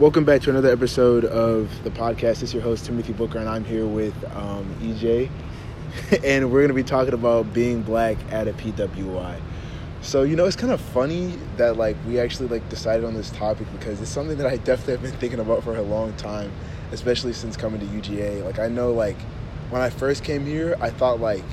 Welcome back to another episode of the podcast. It's your host Timothy Booker, and I'm here with um, EJ, and we're going to be talking about being black at a PWI. So you know, it's kind of funny that like we actually like decided on this topic because it's something that I definitely have been thinking about for a long time, especially since coming to UGA. Like I know, like when I first came here, I thought like,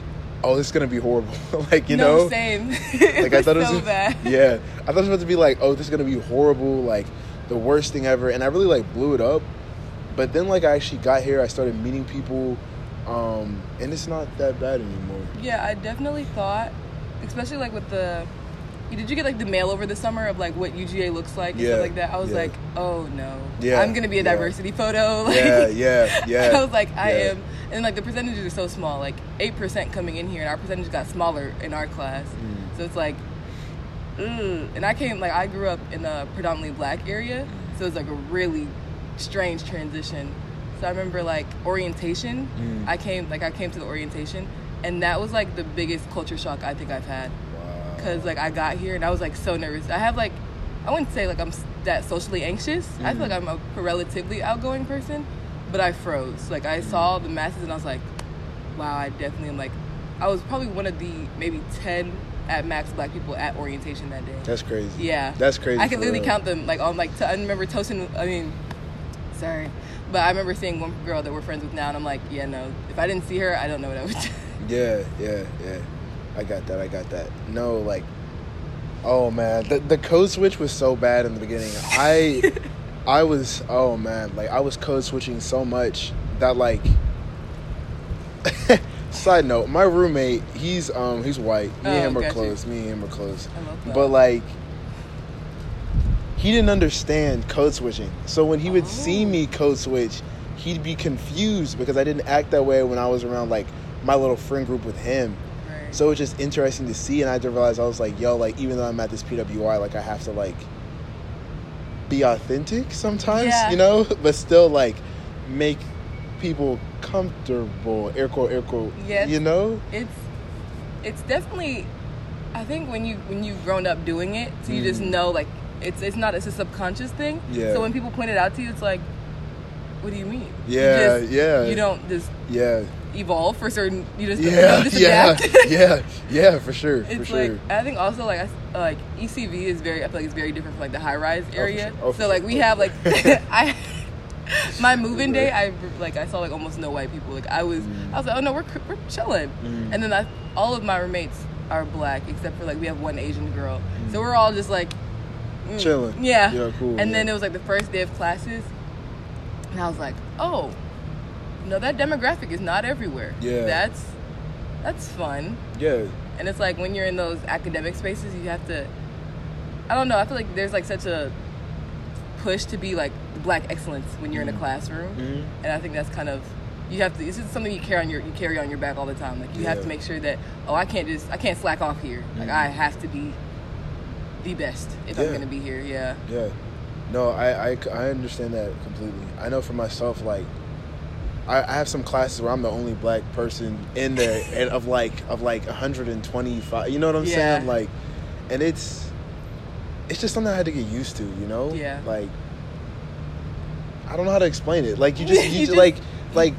oh, this is gonna be horrible. like you no, know, same. like I thought it was so bad. Yeah, I thought it was about to be like, oh, this is gonna be horrible, like the worst thing ever, and I really like blew it up. But then like I actually got here, I started meeting people, um, and it's not that bad anymore. Yeah, I definitely thought, especially like with the. Did you get like the mail over the summer of like what UGA looks like and Yeah, stuff like that? I was yeah. like, oh no, Yeah, I'm gonna be a yeah. diversity photo. Like, Yeah, yeah, yeah. I was like, I yeah. am, and like the percentages are so small. Like eight percent coming in here, and our percentage got smaller in our class. Mm. So it's like, ugh. And I came like I grew up in a predominantly black area, so it was like a really strange transition. So I remember like orientation. Mm. I came like I came to the orientation, and that was like the biggest culture shock I think I've had Wow. because like I got here and I was like so nervous. I have like I wouldn't say like I'm that socially anxious. I feel like mm. I'm a relatively outgoing person, but I froze. Like I saw mm. the masses and I was like, wow, I definitely am like I was probably one of the maybe ten at max black people at orientation that day. That's crazy. Yeah, That's crazy. I can literally real. count them like on like t- I remember toasting. I mean, sorry, but I remember seeing one girl that we're friends with now, and I'm like, yeah, no. If I didn't see her, I don't know what I would do. Yeah, yeah, yeah. I got that. I got that. No, like, oh man, the the code switch was so bad in the beginning. I, I was oh man, like I was code switching so much that like. Side note, my roommate, he's um he's white. Me Oh, and him are close. Me and him are close. I love that. But like he didn't understand code switching. So when he would see Oh. me code switch, he'd be confused because I didn't act that way when I was around like my little friend group with him. Right. So it was just interesting to see and I had to realize I was like, yo, like even though I'm at this PWI, like I have to like be authentic sometimes, Yeah. you know? But still like make people comfortable, air quote, air quote. Yes. You know? it's it's definitely I think when you when you've grown up doing it, so you just Mm. know like it's it's not it's a subconscious thing. Yeah. So when people point it out to you, it's like, what do you mean? You Yeah, just- yeah. You don't just Yeah. evolve for certain. You just Yeah, you just yeah, yeah, yeah, for sure, for It's sure. like I think also like I, like ECV is very I feel like it's very different from like the high rise for area. sure. Oh, so like sure. we have like I my moving day I like I saw like almost no white people. Like I was I was like oh no we're we're chilling. Mm. And then I, all of my roommates are black except for like we have one Asian girl. So we're all just like mm, Chilling. Yeah. Yeah, cool, And yeah. then it was like the first day of classes and I was like oh no that demographic is not everywhere. Yeah. That's that's fun. yeah, And it's like when you're in those academic spaces, you have to. I don't know. I feel like there's like such a push to be like black excellence when you're in a classroom, Mhm. and I think that's kind of you have to. This is something you carry on your you carry on your back all the time. Like you have to make sure that oh I can't just I can't slack off here. Like. I have to be the best if I'm gonna be here. Yeah. yeah. No, I, I, I understand that completely. I know for myself, like, I, I have some classes where I'm the only black person in there, and of like of like 125. You know what I'm Yeah. saying? Like, and it's it's just something I had to get used to. You know? Yeah. Like, I don't know how to explain it. Like, you just, you You just like like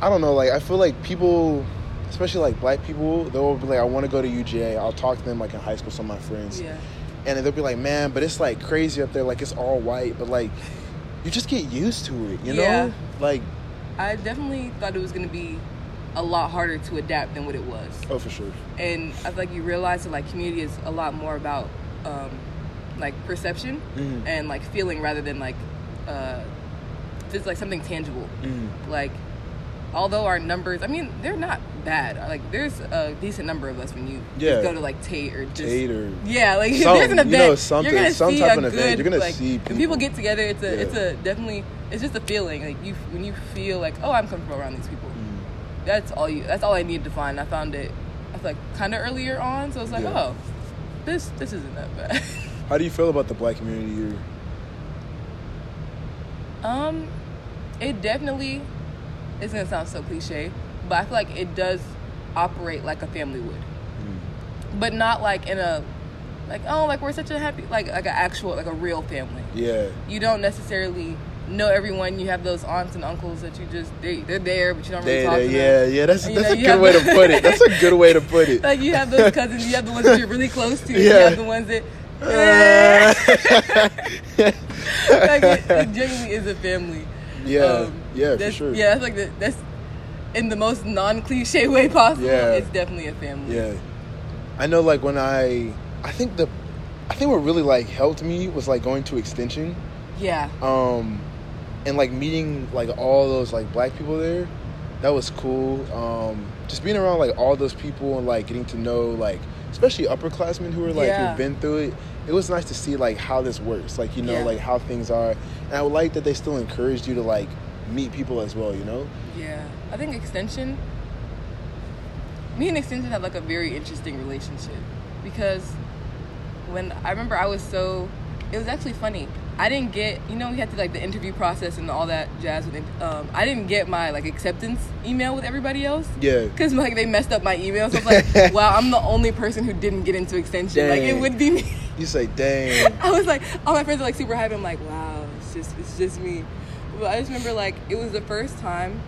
I don't know. Like, I feel like people. Especially like black people, they'll be like, "I want to go to UGA." I'll talk to them like in high school. Some of my friends, Yeah. and they'll be like, "Man, but it's like crazy up there. Like it's all white, but like you just get used to it, you know? Yeah. Like I definitely thought it was gonna be a lot harder to adapt than what it was. oh, for sure. and I feel like you realize that like community is a lot more about um, like perception Mhm. and like feeling rather than like uh, just like something tangible. Mm. Like although our numbers, I mean, they're not bad. Like there's a decent number of us when you Yeah. just go to like Tate or just Tate or yeah, like Some- there's an you event, know, something- you're gonna some see type a of event, good. you're gonna like, see When people people. get together, it's a Yeah. it's a definitely it's just a feeling like you when you feel like oh I'm comfortable around these people Mm. that's all you that's all I needed to find. I found it I feel like kind of earlier on, so it's like, Yeah. oh, this this isn't that bad. How do you feel about the black community here? um, it definitely it's gonna sound so cliche, but I feel like it does operate like a family would, Mm. but not like in a like oh like we're such a happy like like an actual like a real family. Yeah. You don't necessarily know everyone. You have those aunts and uncles that you just they they're there, but you don't really They- talk to yeah, them. yeah. That's And, that's know, a good way to put it. That's a good way to put it. Like you have those cousins, you have the ones that you're really close to. You Yeah. have the ones that. Like it, it genuinely is a family. yeah, yeah, for sure. Yeah, that's like the, that's in the most non-cliche way possible. Yeah. It's definitely a family. Yeah. I know like when I I think the I think what really like helped me was like going to extension. Yeah. Um and like meeting like all those like black people there. That was cool. Um just being around like all those people and like getting to know like especially upperclassmen who are like Yeah. who've been through it. It was nice to see like how this works. Like, you know, Yeah. like how things are. And I would like that they still encouraged you to like meet people as well, you know? Yeah, I think extension. Me and extension had like a very interesting relationship because when I remember I was so, it was actually funny. I didn't get, you know, we had to like the interview process and all that jazz. With, it. um, I didn't get my like acceptance email with everybody else Yeah. because like they messed up my email. So I was like, wow, I'm the only person who didn't get into extension. Like it would be me. You say, dang. I was like, all my friends are like super hype. I'm like, wow, it's just it's just me. But I just remember like it was the first time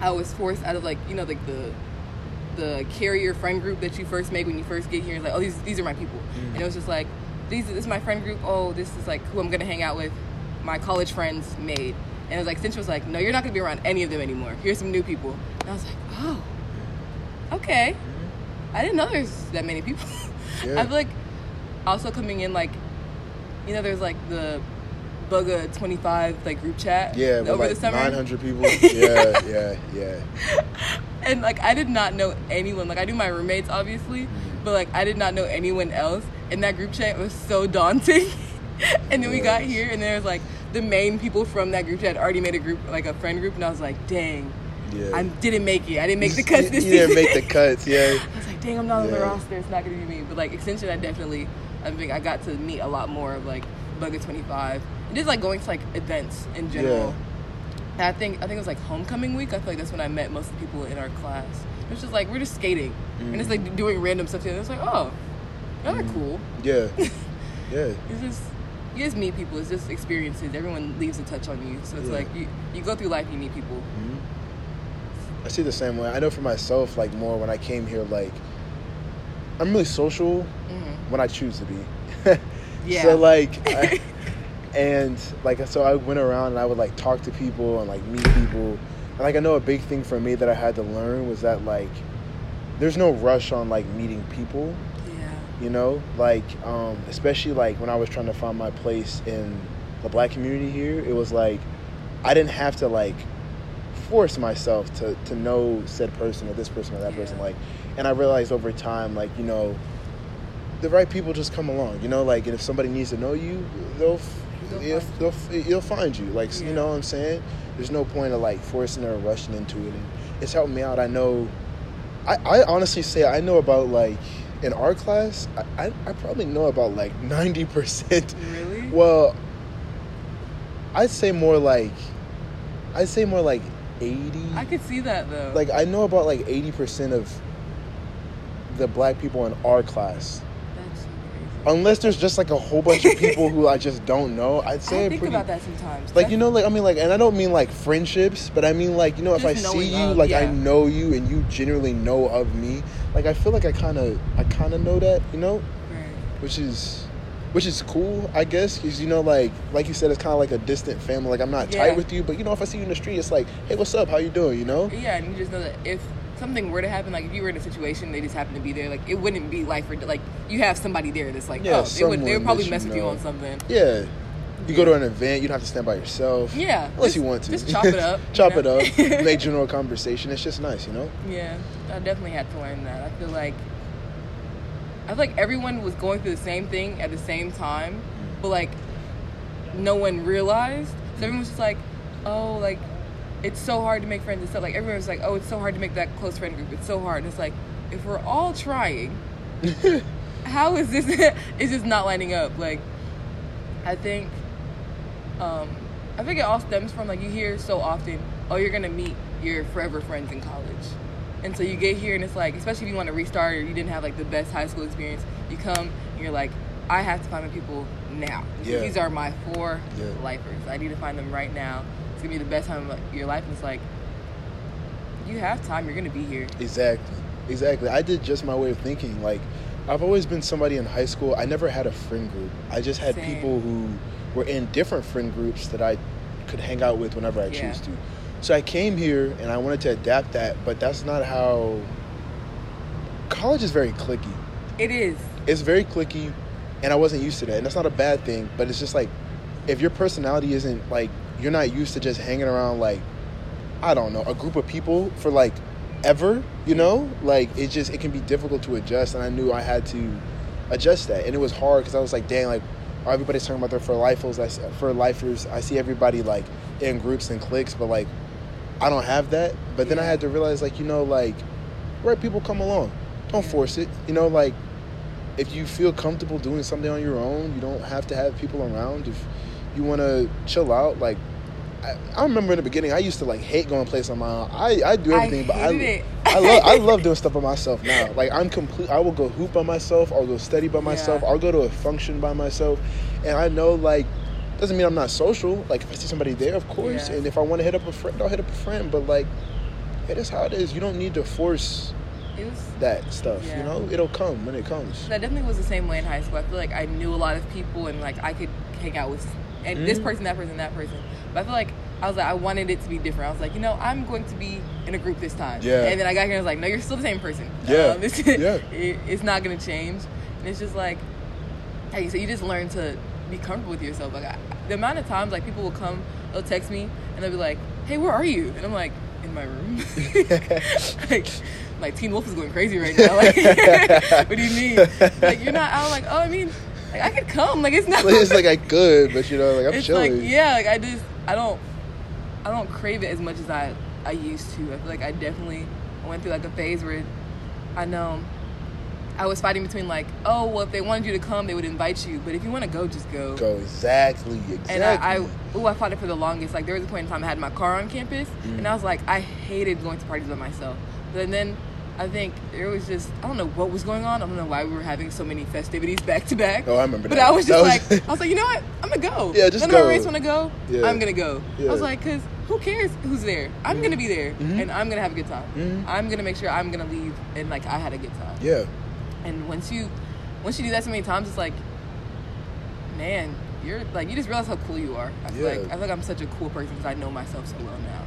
I was forced out of like you know like the the carrier friend group that you first make when you first get here. It's like, oh, these these are my people, and it was just like, these this is my friend group. Oh, this is like who I'm gonna hang out with. My college friends made, and it was like, Cinch was like, no, you're not gonna be around any of them anymore. Here's some new people, and I was like, oh, okay. I didn't know there's that many people. Yeah. I feel like also coming in like, you know, there's like the Bugga 25 like group chat Yeah, over like the summer. 900 people. Yeah, yeah, yeah. and like I did not know anyone. Like I knew my roommates obviously, Mm-hmm. but like I did not know anyone else. And that group chat was so daunting. and then we got here and there was like the main people from that group chat already made a group like a friend group and I was like, dang, Yeah. I didn't make it. I didn't make the cuts you, this you didn't make the cuts, yeah. I was like, dang, I'm not on the roster. It's not gonna be me. But like extension, I definitely, I think I got to meet a lot more of like Bugger 25 and just like going to like events in general. And I think I think it was like homecoming week. I feel like that's when I met most of the people in our class. It was just like we're just skating and Mm. it's like doing random stuff. And it's like, oh, y'all are cool. Yeah. Yeah. It's just you just meet people. It's just experiences. Everyone leaves a touch on you. So it's Yeah. like you you go through life, you meet people. I see the same way. I know for myself, like more when I came here, like I'm really social hmm when I choose to be. Yeah. So like, I, and like so I went around and I would like talk to people and like meet people. And like I know a big thing for me that I had to learn was that like there's no rush on like meeting people. Yeah. you know like um especially like when i was trying to find my place in the black community here it was like i didn't have to like force myself to to know said person or this person or that person like and i realized over time like you know the right people just come along you know like and if somebody needs to know you they'll f- They'll they'll, find they'll, find you like you know what i'm saying? There's no point of like forcing or rushing into it and it's helped me out. I know I, I honestly say I know about like in our class I, I, I probably know about like 90% Really? well I'd say more like I'd say more like 80 I could see that though. like I know about like 80% of the black people in our class that's so crazy. unless there's just like a whole bunch of people who I just don't know I'd say I think pretty about that sometimes. like you know like i mean like and i don't mean like friendships but i mean like you know if i see you like i know you and you generally know of me like i feel like i kind of i kind of know that you know? Right. which is which is cool i guess because you know like like you said it's kind of like a distant family. Like i'm not Yeah. tight with you but you know if i see you in the street it's like hey what's up? How you doing? You know? Yeah, and you just know that if something were to happen, like if you were in a situation, they just happen to be there, like it wouldn't be life or like you have somebody there that's like, Yeah, oh, they would they would probably mess with you on something. yeah. You go to an event you don't have to stand by yourself. Yeah, unless just- you want to. just chop it up, you chop know? it up make general conversation. It's just nice you know? Yeah, I definitely had to learn that. I feel like I feel like everyone was going through the same thing at the same time, but like no one realized. So everyone was just like, oh, like it's so hard to make friends and stuff. Like everyone was like, oh, it's so hard to make that close friend group. It's so hard. And it's like if we're all trying, how is this? it's just not lining up. Like I think, um, I think it all stems from like you hear so often, oh, you're gonna meet your forever friends in college, and so you get here and it's like, especially if you want to restart or you didn't have like the best high school experience, you come and you're like, I have to find my people now. Yeah. These are my four Yeah. lifers. I need to find them right now. It's gonna be the best time of your life. And it's like you have time. You're gonna be here. Exactly. Exactly. I did just my way of thinking. Like, I've always been somebody in high school. I never had a friend group. I just had Same. people who were in different friend groups that I could hang out with whenever I Yeah. choose to. So I came here and I wanted to adapt that, but that's not how. College is very clicky. It is. It's very clicky, and I wasn't used to that. And that's not a bad thing, but it's just like, if your personality isn't like, you're not used to just hanging around like, I don't know, a group of people for like ever, you know? Like, it just, it can be difficult to adjust, and I knew I had to adjust that. And it was hard because I was like, dang, like, everybody's talking about their for lifers. I, for lifers, I see everybody like in groups and cliques, but like, I don't have that. But then I had to realize, like, you know, like, right people come along. Don't force it. You know, like, if you feel comfortable doing something on your own, you don't have to have people around. If you want to chill out, like I, I remember in the beginning, I used to like hate going places on my own. I, I do I everything, but I. I love I love doing stuff by myself now. Like I'm complete. I will go hoop by myself. I'll go study by myself. Yeah. I'll go to a function by myself, and I know like doesn't mean I'm not social. Like if I see somebody there, of course, Yeah. and if I want to hit up a friend, I'll hit up a friend. But like, it is how it is. You don't need to force was. that stuff. Yeah. You know, it'll come when it comes. That definitely was the same way in high school. I feel like I knew a lot of people and like I could hang out with and this Mhm. person, that person, that person. But I feel like I was like I wanted it to be different. I was like, you know, I'm going to be in a group this time. Yeah. And then I got here and I was like, no, you're still the same person. Yeah. Um, it's, Yeah. it- it's not gonna change. And it's just like, like you said, you just learn to be comfortable with yourself. Like I, the amount of times like people will come, they'll text me and they'll be like, hey, where are you? And I'm like, in my room. like, like Teen Wolf is going crazy right now. Like, what do you mean? Like, you're not out. Like, oh, I mean, like I could come. Like, it's not. It's like I could, but you know, like I'm it's chilling. like yeah. Like I just, I don't, I don't crave it as much as I, I used to. I feel like I definitely went through like a phase where, I know. I was fighting between like, oh well, if they wanted you to come, they would invite you. But if you want to go, just go. Go exactly, exactly. And I, I, ooh, I fought it for the longest. Like there was a point in time I had my car on campus, Mm. and I was like, I hated going to parties by myself. But then I think it was just I don't know what was going on. I don't know why we were having so many festivities back to back. Oh, I remember But that. I was just was- like, I was like, you know what? I'm gonna go. Yeah, just None of my mates want to go. Yeah. I'm gonna go. I was like, cause who cares who's there? I'm gonna be there, Mhm. and I'm gonna have a good time. Mhm. I'm gonna make sure I'm gonna leave and like I had a good time. yeah, And once you once you do that so many times, it's like, man, you're like you just realize how cool you are. I feel Yeah. like I feel like I'm such a cool person because I know myself so well now.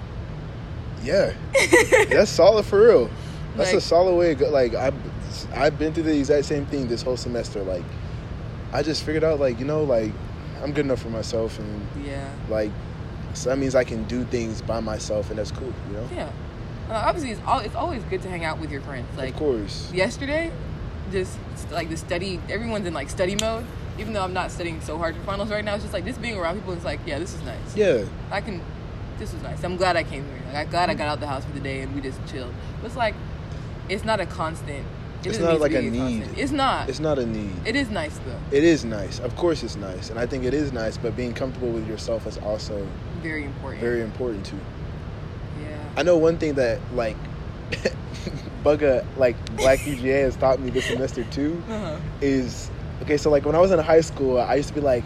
yeah. That's solid for real. That's a solid way to go. Like I, I've been through the exact same thing this whole semester. Like, I just figured out, like you know, like I'm good enough for myself, and Yeah, like, so that means I can do things by myself, and that's cool. You know. yeah. Uh, obviously, it's, all, it's always good to hang out with your friends. Like of course. yesterday, just like the study. Everyone's in like study mode. Even though I'm not studying so hard for finals right now, it's just like just being around people. It's like, yeah, this is nice. Yeah. I can. This was nice. I'm glad I came here. Like, I'm glad I got out the house for the day and we just chilled. But it's like, it's not a constant. It It's not like a need. constant. It's not. It's not a need. It is nice though. It is nice. Of course, it's nice, and I think it is nice. But being comfortable with yourself is also Very important. very important too. Yeah. I know one thing that like Bugga like Black UGA has taught me this semester too Uh-huh. is okay. So like when I was in high school, I used to be like,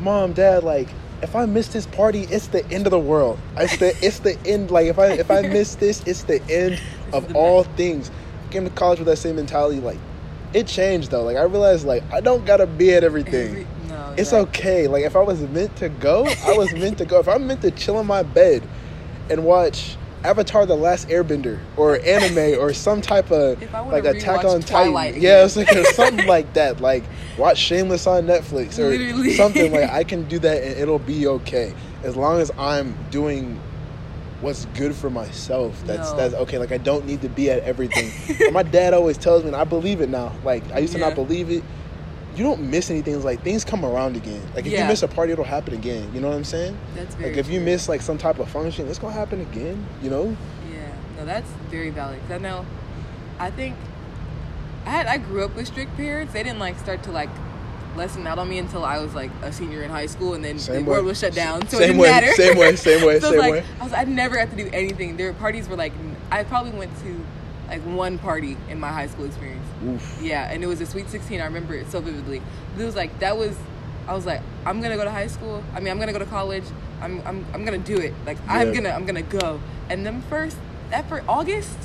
"Mom, Dad, like if I miss this party, it's the end of the world. It's the it's the end. Like if I if I miss this, it's the end of all things." I came to college with that same mentality. Like it changed though. Like I realized like I don't gotta be at everything. Every- no. It's right. okay. Like if I was meant to go, I was meant to go. If I'm meant to chill in my bed and watch Avatar: The Last Airbender or anime or some type of If I wanna like Attack on Twilight Titan, yeah, it's like something like that. Like watch Shameless on Netflix or Literally. something like I can do that and it'll be okay as long as I'm doing what's good for myself. That's No. that's okay. Like I don't need to be at everything. My dad always tells me, and I believe it now. Like I used to Yeah. not believe it. You don't miss anything. It's like things come around again. Like if you miss a party, it'll happen again. You know what I'm saying? That's very. Like if you true. miss like some type of function, it's gonna happen again. You know? Yeah. No, that's very valid. 'Cause I know. I think. I had. I grew up with strict parents. They didn't like start to like lessen out on me until I was like a senior in high school, and then Same the world was shut down, so Same it didn't way, matter. same way, same way, so same like, way. I was. I never had to do anything. Their parties were like. I probably went to like one party in my high school experience. Oof. Yeah, and it was a Sweet 16. I remember it so vividly. It was like that was. I was like, I'm gonna go to high school. I mean, I'm gonna go to college. I'm I'm, I'm gonna do it. Like I'm gonna I'm gonna go. And then first that for August,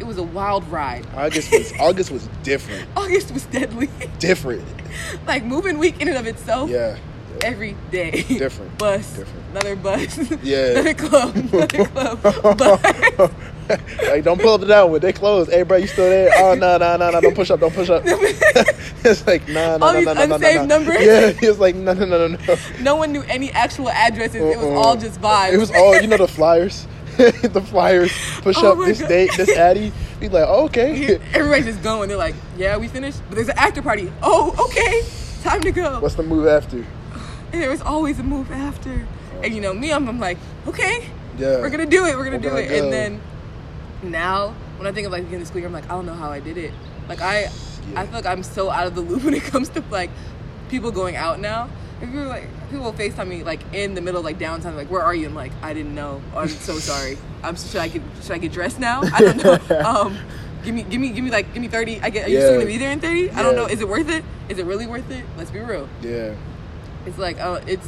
it was a wild ride. August was August was different. August was deadly. Different. like moving week in and of itself. Yeah. Every day. Different. Bus. Different. Another bus. Yeah. another club. Another club. Bus. like don't pull up to that one. They closed. Hey, bro, you still there? Oh no, no, no, no! Don't push up. Don't push up. it's like nah, nah, All nah, these nah, nah, nah, unsaved nah. numbers? Yeah, he was like no, no, no, no, no. no one knew any actual addresses. It was Uh-uh. all just vibes. It was all you know the flyers. the flyers push Oh up this God. date, this Addy. He's like, oh, okay. Everybody's just going. They're like, yeah, we finished, but there's an after party. Oh, okay, time to go. What's the move after? and there was always a move after. And you know me, I'm, I'm like, okay, Yeah. we're gonna do it. We're gonna We're do gonna it. go. And then now, when I think of like beginning of school year, I'm like, I don't know how I did it. Like I, Yeah. I feel like I'm so out of the loop when it comes to like people going out now. If you're like people will Facetime me like in the middle of like downtown, like where are you? I'm like, I didn't know. I'm so sorry. I'm should I get should I get dressed now? I don't know. um, give me give me give me like give me thirty. I get. Are you still gonna be there in thirty? I don't know. Is it worth it? Is it really worth it? Let's be real. Yeah. It's like uh, it's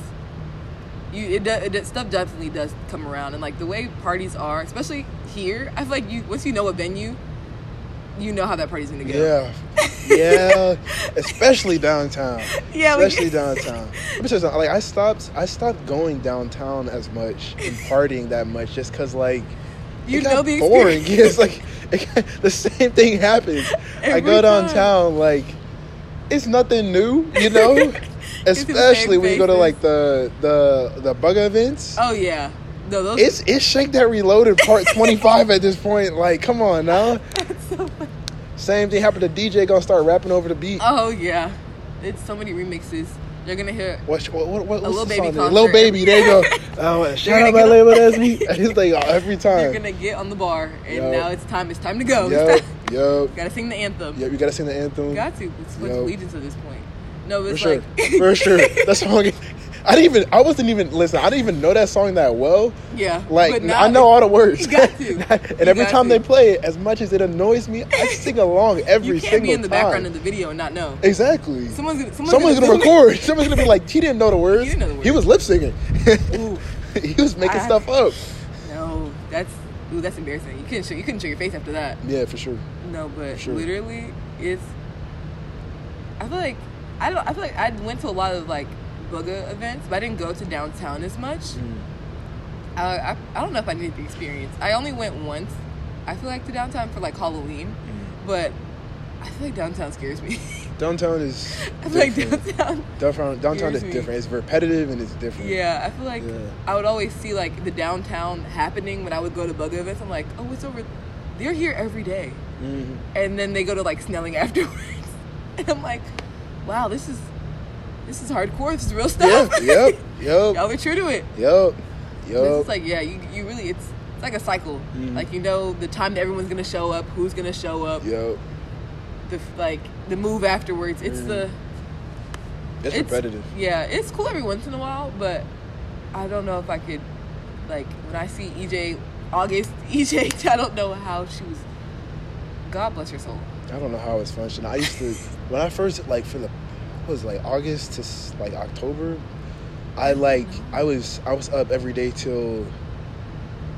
you. It, it does- stuff definitely does come around, and like the way parties are, especially here. I feel like you once you know a venue, you know how that party's gonna go. Yeah. Yeah. Especially downtown. Yeah, Especially downtown. Let me tell you something. Like I stopped I stopped going downtown as much and partying that much just cause like You it got know the boring. it's like it, the same thing happens. Every I go time. downtown like it's nothing new, you know? Especially when you go to like the the the bugger events. Oh yeah. No, those. It's it's Shake That Reloaded Part 25 at this point. Like, come on now. so. Same thing happened to DJ gonna start rapping over the beat. Oh yeah. It's so many remixes. You're gonna hear. What, what, what, what's A little Baby song. Lil Baby, there you go. Oh, shout out my label, that's me. It's like oh, every time. You're gonna get on the bar, and Yo. now it's time. It's time to go. Time- yo, Gotta sing the anthem. yo, you gotta sing the anthem. Got to. It's what's Yo. allegiance at this point. No, For it's sure, like for sure. That song, I didn't even, I wasn't even, listen, I didn't even know that song that well. Yeah. Like, now I know all the words. You got to. and every time to. they play it, as much as it annoys me, I sing along every. You can't single be in the time. background of the video and not know. Exactly. Someone's gonna, someone's, Someone's gonna it. record. Someone's gonna be like, he didn't know the words. didn't know the He was lip singing. Ooh. he was making I- stuff up. No, that's ooh, that's embarrassing. You couldn't show you couldn't show your face after that. Yeah, for sure. No, but Sure. literally, it's. I feel like I don't. I feel like I went to a lot of like booga events, but I didn't go to downtown as much. Mm. I, I I don't know if I needed the experience. I only went once. I feel like to downtown for like Halloween, Mm. but I feel like downtown scares me. Downtown is. I feel like different. downtown. Downtown, downtown is me. different. It's repetitive and it's different. Yeah, I feel like Yeah. I would always see like the downtown happening when I would go to bugga events. I'm like, oh, it's over. They're here every day, Mhm. and then they go to like Snelling afterwards, and I'm like, wow, this is this is hardcore. This is real stuff. Yep, yep, yep, Y'all are true to it. yep, yep. is like, yeah, you, you really, it's it's like a cycle. Mhm. Like you know the time that everyone's gonna show up, who's gonna show up, Yep. the like the move afterwards. It's Mhm. the It's, repetitive. Yeah, it's cool every once in a while, but I don't know if I could like when I see EJ August EJ. I don't know how she was. God bless her soul. I don't know how it's functioning. I used to when I first like for the was like August to like October. I like I was I was up every day till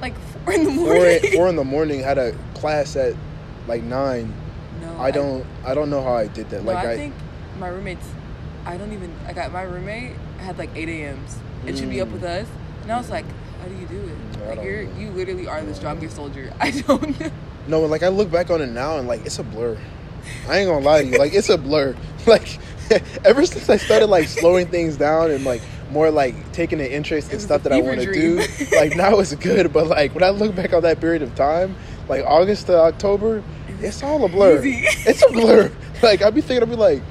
Like four in the morning. four in the morning. Had a class at like nine. no, I don't I don't know how I did that. No, Like I, I, think my roommates. I don't even. I got my roommate had like eight a.m.s It she'd be up Mm. with us, and I was like, how do you do it? I Like you're know. you literally are the strongest soldier. I don't know. no like I look back on it now and like it's a blur. I ain't gonna lie to you. Like it's a blur. Like ever since I started like slowing things down and like more like taking an interest in stuff that I want to do, like now it's good. But like when I look back on that period of time, like August to October, it's all a blur. Easy. It's a blur. Like I'd be thinking, I'd be like,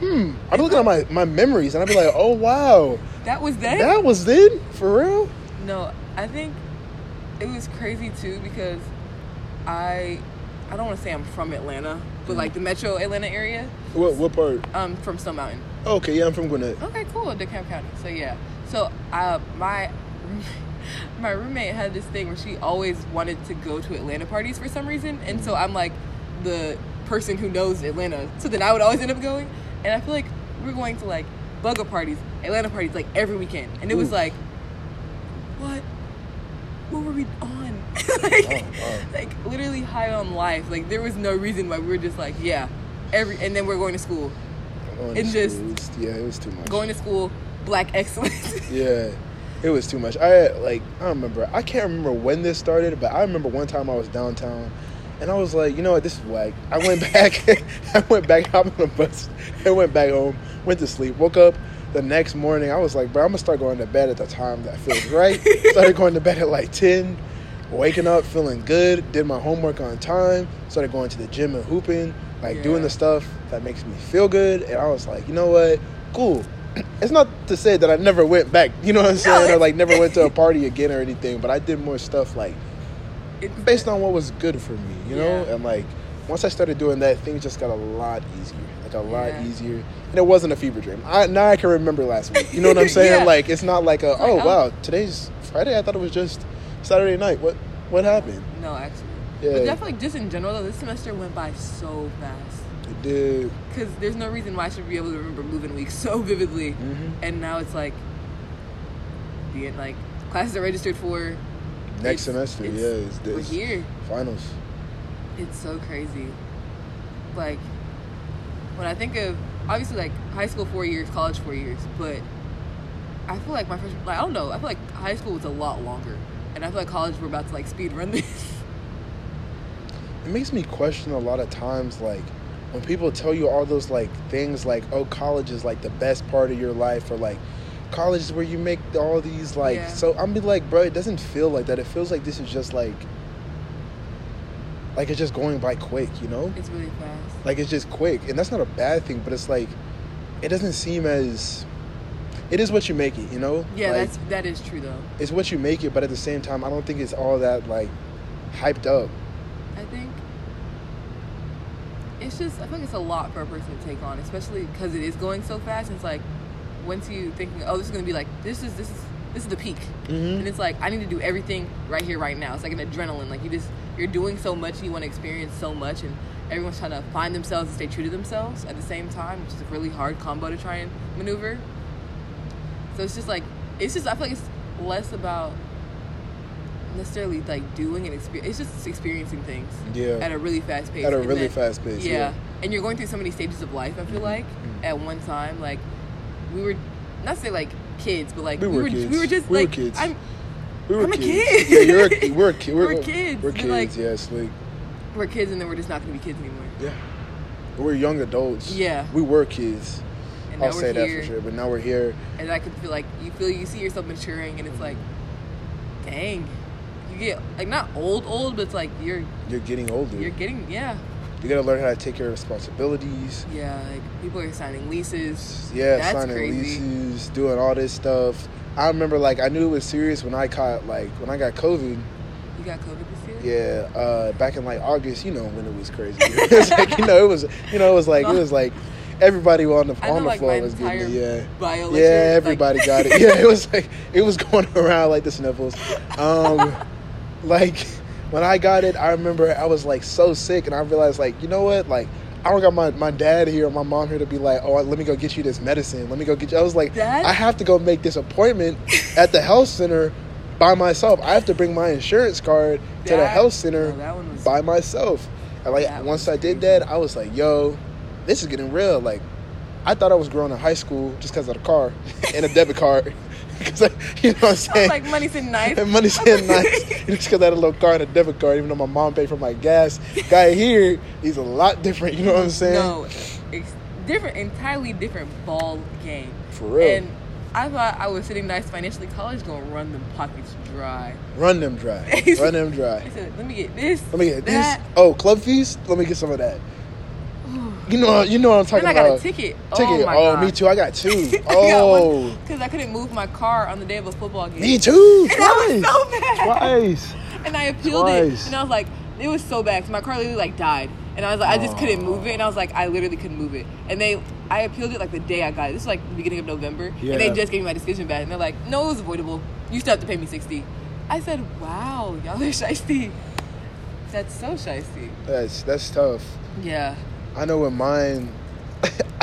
hmm. I'd be looking at my my memories and I'd be like, oh wow, That was then. that was then for real. No, I think it was crazy too because I I don't want to say I'm from Atlanta, but like the metro Atlanta area. What what part? I'm from Stone Mountain. Okay, yeah, I'm from Gwinnett. Okay, cool, DeKalb County. So yeah, so uh, my my roommate had this thing where she always wanted to go to Atlanta parties for some reason, and so I'm like the person who knows Atlanta. So then I would always end up going, and I feel like we we're going to like bugger parties, Atlanta parties, like every weekend, and it was like, what? What were we on? like, Oh, wow. like literally high on life. Like there was no reason why we were just like, yeah, every, and then we're going to school, Going It to just- school, it was- yeah, it was too much. going to school, black excellence. Yeah, it was too much. I like I remember. I can't remember when this started, but I remember one time I was downtown, and I was like, you know what, this is whack. I went back. I went back, hopped on the bus, and went back home. Went to sleep. Woke up the next morning. I was like, bro, I'm gonna start going to bed at the time that feels right. started going to bed at like ten. Waking up feeling good. Did my homework on time. Started going to the gym and hooping. Like doing the stuff that makes me feel good. And I was like, you know what, cool it's not to say that I never went back, you know what I'm saying, or like never went to a party again or anything, but I did more stuff like based on what was good for me, you know? Yeah. And like once I started doing that, things just got a lot easier. Like a lot Yeah. easier. And it wasn't a fever dream. I now I can remember last week. You know what I'm saying? Yeah. Like it's not like a It's like, oh oh. wow, today's Friday. I thought it was just Saturday night. What what happened? No, actually. Yeah. But definitely, just in general, though, this semester went by so fast. It did. Because there's no reason why I should be able to remember moving week so vividly. Mhm. And now it's like, being like, classes are registered for. Next It's- semester, it's- yeah, it's this. We're here. finals. It's so crazy. Like, when I think of, obviously, like, high school four years, college four years, but I feel like my first, like, I don't know, I feel like high school was a lot longer. And I feel like college, we're about to, like, speed run this. it makes me question a lot of times like when people tell you all those like things like oh college is like the best part of your life or like college is where you make all these like Yeah. so i'm be like bro it doesn't feel like that it feels like this is just like like it's just going by quick you know it's really fast. like it's just quick and that's not a bad thing but it's like it doesn't seem as it is what you make it you know Yeah, Like, that's, that is true, though. it's what you make it but at the same time i don't think it's all that like hyped up I think it's just I think it's a lot for a person to take on, especially because it is going so fast. And It's like once you thinking, oh, this is gonna be like this is this is this is the peak, Mhm. and it's like I need to do everything right here, right now. It's like an adrenaline. Like you just you're doing so much, and you want to experience so much, and everyone's trying to find themselves and stay true to themselves at the same time, which is a really hard combo to try and maneuver. So it's just like it's just I feel like it's less about necessarily like doing and experience. It's just experiencing things yeah at a really fast pace. at a And really then- fast pace Yeah. yeah. and you're going through so many stages of life. I feel Mhm. like Mhm. at one time, like we were not say like kids, but like We we, were kids. we were just We were kids. I'm We were I'm a kids. kid. Yeah, you're a, we're a kid. We're, We're kids, We're kids. like- yes, like we're kids, and then we're just not gonna be kids anymore. yeah, we're young adults. Yeah. we were kids. And now I'll we're say that for sure. But now we're here. and I could feel like you feel you see yourself maturing, and it's like, dang, you get like not old old, but it's like you're You're getting older. you're getting yeah you gotta learn how to take your responsibilities. yeah like people are signing leases. Yeah, That's signing crazy. leases, doing all this stuff. I remember like I knew it was serious when I caught like when I got COVID. You got COVID this year. Yeah, uh, back in like August, you know when it was crazy. it was like you know it was you know it was like it was like everybody on the I know on the like floor was getting it. Yeah. Yeah, lecture, like- everybody got it. Yeah, it was like it was going around like the sniffles. Um, like when I got it, I remember I was like so sick, and I realized like you know what, like I don't got my, my dad here or my mom here to be like, oh, let me go get you this medicine. Let me go get you. I was like, Dad? I have to go make this appointment at the health center by myself. I have to bring my insurance card to the health center no, that one was- by myself. And like once I did crazy. that, I was like, yo, this is getting real. Like I thought I was growing in high school just because of the car and a debit card. Like, you know what I'm I saying? like money said nice. and money said nice. just because I had a little car and a debit card, even though my mom paid for my gas. Guy here, he's a lot different. You know what I'm saying? No, it's different, entirely different ball game. For real. And I thought I was sitting nice financially. College gonna run them pockets dry. Run them dry. Run them I dry. said, let me get this. Let me get that. this. Oh, club fees. Let me get some of that. You know, you know what I'm talking about. Then I got about. a ticket. Ticket. Oh, my oh God. me too. I got two. Oh, because I couldn't move my car on the day of a football game. me too. And I was Twice. so mad. Twice. And I appealed Twice. it, and I was like, it was so bad. 'cause my car literally like died, and I was like, I just couldn't move it, and I was like, I literally couldn't move it. And they, I appealed it like the day I got it. This is like the beginning of November, and they just gave me my decision back, and they're like, no, it was avoidable. You still have to pay me sixty. I said, wow, y'all are shisty. That's so shisty. That's that's tough. Yeah. I know when mine,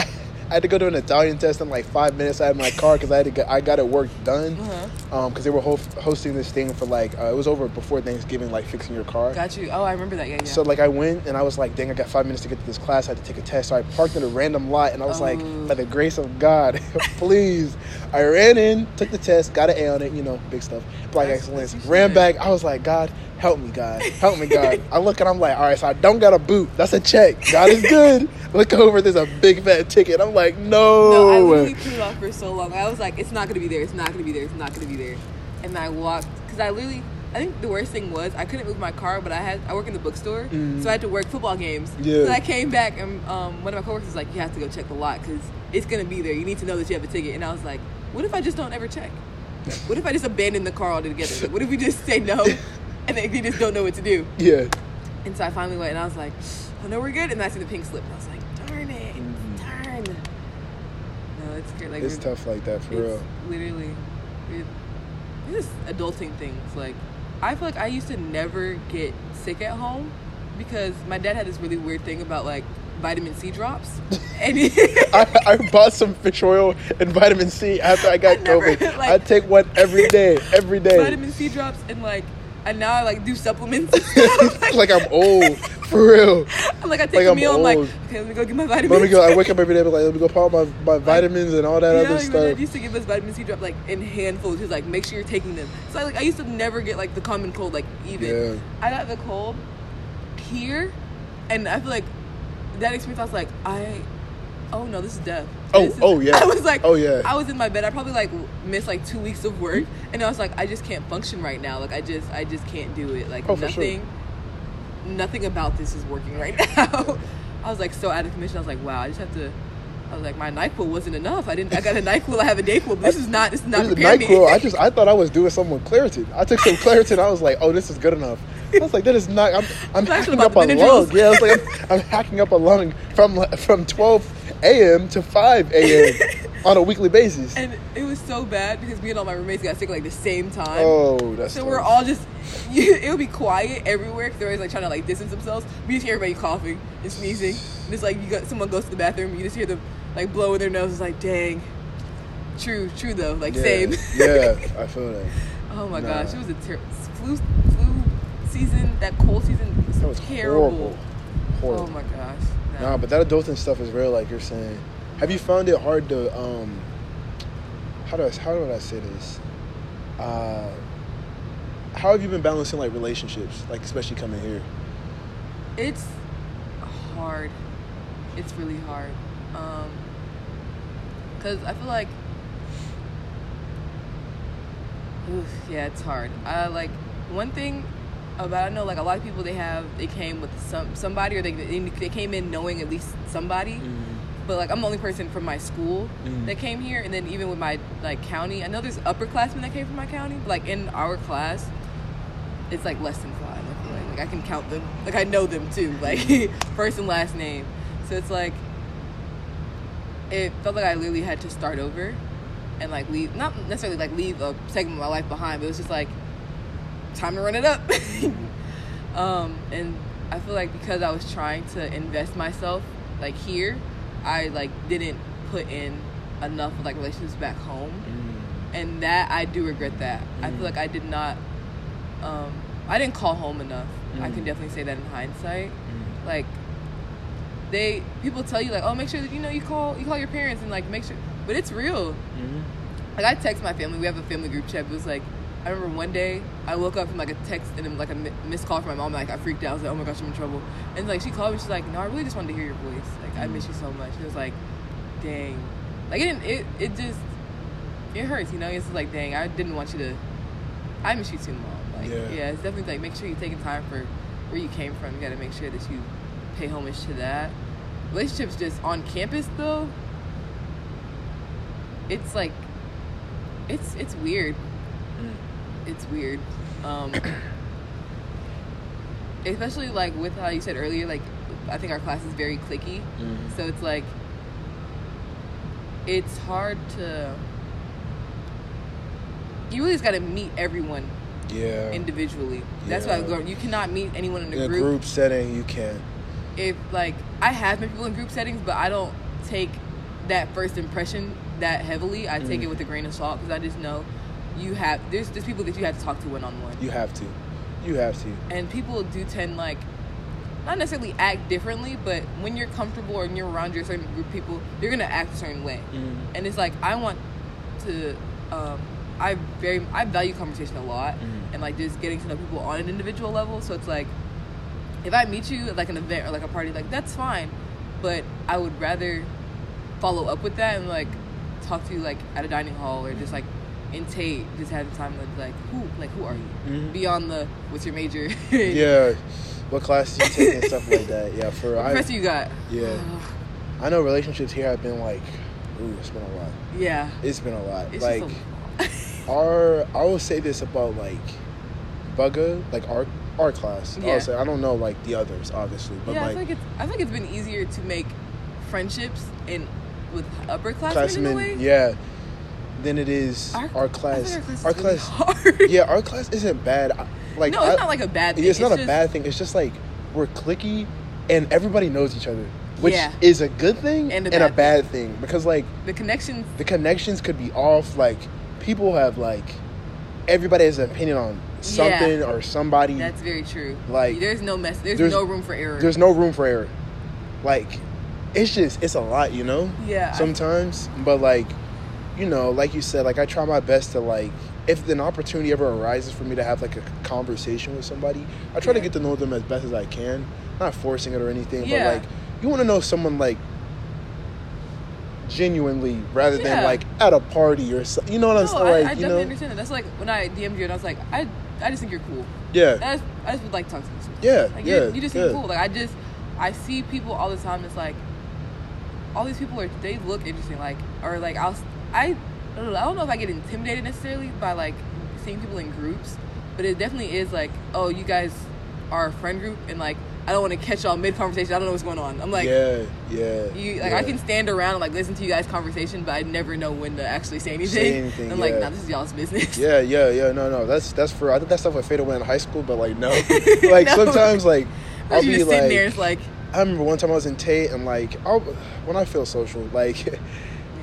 I had to go to an Italian test in like five minutes. I had my car because I had to get, I got it work done Uh-huh. because they were ho- hosting this thing for like uh, it was over before Thanksgiving, like fixing your car. Got you. Oh, I remember that. Yeah, yeah. So like I went and I was like, dang, I got five minutes to get to this class. I had to take a test. So I parked in a random lot and I was like, Oh. by the grace of God, please. I ran in, took the test, got an A on it, you know, big stuff, black That's- excellence. that's Ran back. I was like, God, help me, God, help me, God. I look and I'm like, all right, so I don't got a boot. That's a check. God is good. look over, there's a big fat ticket. I'm like, no. No, I literally put it off for so long. I was like, it's not gonna be there. It's not gonna be there. It's not gonna be there. And I walked because I literally. I think the worst thing was I couldn't move my car, but I had I work in the bookstore, Mm. so I had to work football games. Yeah. So I came back and um, one of my coworkers was like, "You have to go check the lot because it's gonna be there. You need to know that you have a ticket." And I was like, "What if I just don't ever check? What if I just abandon the car altogether? Like, what if we just say no, and then they just don't know what to do?" yeah. And so I finally went, and I was like, "Oh no, we're good." And I see the pink slip, and I was like, "Darn it, Mhm. darn." No, it's great. Like It's tough like that for real. literally it, it's just adulting things. Like I feel like I used to never get sick at home because my dad had this really weird thing about like vitamin C drops, and I, I bought some fish oil and vitamin C after I got I never, COVID. like- I take one every day, every day. vitamin C drops, and like and now I like do supplements. like, like I'm old, for real. I'm like I take like a I'm meal. I'm like okay, let me go get my vitamins. Let me go. I wake up every day, but like, let me go pop my, my vitamins and all that You know, other my dad stuff. used to give us vitamins. He dropped like in handfuls. He's like, make sure you're taking them. So I, like I used to never get like the common cold like even. Yeah. I got the cold here, and I feel like that experience. I was like, I, oh no, this is death. Oh, oh, yeah. I was like, Oh, yeah. I was in my bed. I probably like missed like two weeks of work, and I was like, I just can't function right now. Like I just, I just can't do it. Like Oh, for sure. nothing, nothing about this is working right now. I was like so out of commission. I was like, wow, I just have to. I was like, my NyQuil wasn't enough. I didn't. I got a NyQuil. I have a DayQuil. This is not. This is not This is. NyQuil. I just I thought I was doing something with Claritin. I took some Claritin. I was like, oh, this is good enough. I was like, that is not. I'm I'm hacking up a lung. Yeah, I was like, I'm, I'm hacking up a lung from from 12 a.m. to 5 a.m. on a weekly basis. And it was so bad because me and all my roommates got sick like the same time. Oh, that's So tough. we're all just, it would be quiet everywhere because they're always like trying to like distance themselves. We just hear everybody coughing and sneezing. And it's like you got someone goes to the bathroom, you just hear them like blowing their nose. It's like, dang. True, true though. Like yeah. same. yeah, I feel that. oh my Nah. gosh, it was a ter- flu flu season. That cold season was, was terrible. horrible. Horrible. Oh my gosh. Nah, but that adulting stuff is real, like you're saying. Have you found it hard to um how do I how do I say this? Uh how have you been balancing like relationships, like especially coming here? it's hard it's really hard um because i feel like oof, yeah it's hard uh like one thing about i know like a lot of people they have they came with some somebody or they they came in knowing at least somebody but like I'm the only person from my school Mm. that came here, and then even with my like county, I know there's upperclassmen that came from my county, but like in our class, it's like less than five. I feel like. like I can count them, like I know them too, like first and last name. So it's like it felt like I literally had to start over and like leave, not necessarily like leave a segment of my life behind, but it was just like time to run it up. um, and I feel like because I was trying to invest myself like here, I like didn't put in enough of like relationships back home, and that I do regret that. I feel Mm. like I did not, um, I didn't call home enough. I can Mm. definitely say that in hindsight. Like they people tell you like, oh, make sure that you know you call you call your parents and like make sure, but it's real. Like I text my family. We have a family group chat. It was like I remember one day I woke up from like a text and then like a missed call from my mom. Like I freaked out. I was like, oh my gosh, I'm in trouble. And like she called me. She's like, no, I really just wanted to hear your voice. Like I miss mm. you so much. It was like, dang. Like it didn't, it it just it hurts. You know, it's just like dang. I didn't want you to. I miss you too, mom. Like Yeah. yeah, it's definitely like make sure you're taking time for where you came from. You got to make sure that you pay homage to that. Relationships just on campus though. It's like it's it's weird. It's weird. Um especially like with how you said earlier, like I think our class is very clicky. Mhm. So it's like it's hard to you really just got to meet everyone Yeah. individually. That's why Yeah. I go. You cannot meet anyone in a in a group. group setting, you can't. If like I have met people in group settings, but I don't take that first impression that heavily. I take Mm. it with a grain of salt because I just know you have there's there's people that you have to talk to one on one, You have to. You have to. and people do tend like not necessarily act differently, but when you're comfortable or when you're around your certain group of people, you're gonna act a certain way. Mm. and it's like I want to. Um, I very I value conversation a lot, Mhm. and like just getting to know people on an individual level. So it's like if I meet you at like an event or like a party, like that's fine, but I would rather follow up with that and like talk to you like at a dining hall or just like in Tate, just had the time to like who like who are you Mhm. beyond the what's your major? Yeah. What class do you take and stuff like that? Yeah. For what I, professor you got? yeah. I know relationships here have been like, ooh, it's been a lot. yeah. It's been a lot. It's like a, our, I will say this about like, Bugga, like our our class. Yeah. I'll say I don't know like the others, obviously, but yeah, I like, feel like it's I feel like it's been easier to make friendships in with upperclassmen in a way. classmen, yeah. Than it is our, Our- class. Our our class, is class, really hard. yeah, our class isn't bad. Like no, it's I- not like a bad thing. It's not a just- bad thing. It's just like we're clicky, and everybody knows each other, which Yeah. is a good thing And and a a, bad bad thing because like The connections. the connections could be off. Like people have like everybody has an opinion on something or somebody. That's very true. Like, there's no mess. There's, there's- no room for error. There's no room for error. Like it's just it's a lot, you know. yeah. Sometimes, but like you know, like you said, like I try my best to like if an opportunity ever arises for me to have like a conversation with somebody, I try to get to know them as best as I can. Not forcing it or anything, Yeah. but like you want to know someone like genuinely rather Yeah. than like at a party or so, you know what I'm saying? I, Like I definitely know, understand that. That's like when I DM'd you and I was like, I, I just think you're cool. yeah, I just, I just would like to talk to you. yeah, Like yeah, you, just yeah. seem cool. Like I just, I see people all the time. It's like, all these people are. They look interesting. Like or like I'll, I, I don't know. I if I get intimidated necessarily by like seeing people in groups, but it definitely is like, oh, you guys are a friend group, and like I don't want to catch y'all mid conversation. I don't know what's going on. I'm like. yeah, yeah. You like yeah. I can stand around and like listen to you guys' conversation, but I never know when to actually say anything. Say anything, I'm like, yeah. nah, this is y'all's business. Yeah, yeah, yeah. No, no. That's that's for. I think that stuff would fade away in high school, but like no. like No. sometimes like I'll be like. there, like, I remember one time I was in Tate and like I'll, when I feel social, like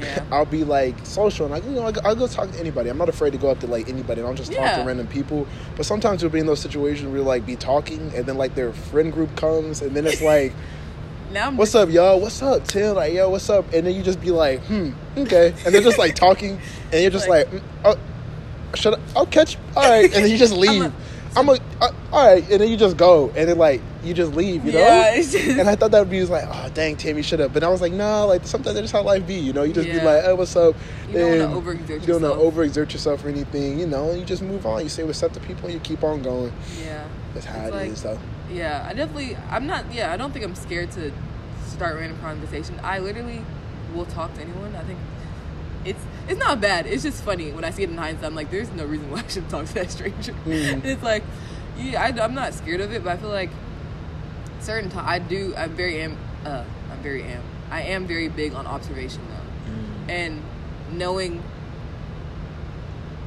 yeah, I'll be like social and like you know I'll, go- talk to anybody. I'm not afraid to go up to like anybody. and I'll just talk Yeah. to random people. But sometimes you'll be in those situations where you'll like be talking and then like their friend group comes and then it's like, now I'm "What's up, y'all? What's up, Tim? Like, yo, what's up?" And then you just be like, "Hmm, okay," and they're just like talking and you're just like, Like- mm, oh, "Should I? I'll catch." All right, and then you just leave. I'm uh, all right, and then you just go, and then like you just leave, you know. Yeah, just- and I thought that would be like, oh dang, Tammy, should have. But I was like, nah, like sometimes that's how life be, you know. You just be Yeah. like, hey, what's up? You don't And overexert You don't yourself. want to overexert yourself or anything, you know. And you just move on. You say what's up to people, and you keep on going. yeah, That's how It's it is, like- though. yeah. I definitely, I'm not. Yeah, I don't think I'm scared to start random conversation. I literally will talk to anyone. I think it's it's not bad. It's just funny when I see it in hindsight. I'm like, there's no reason why I should talk to that stranger. Mhm. It's like, yeah, I, am not scared of it, but I feel like certain time I do. I'm very am. Uh, I'm very am. I am very big on observation though, and knowing.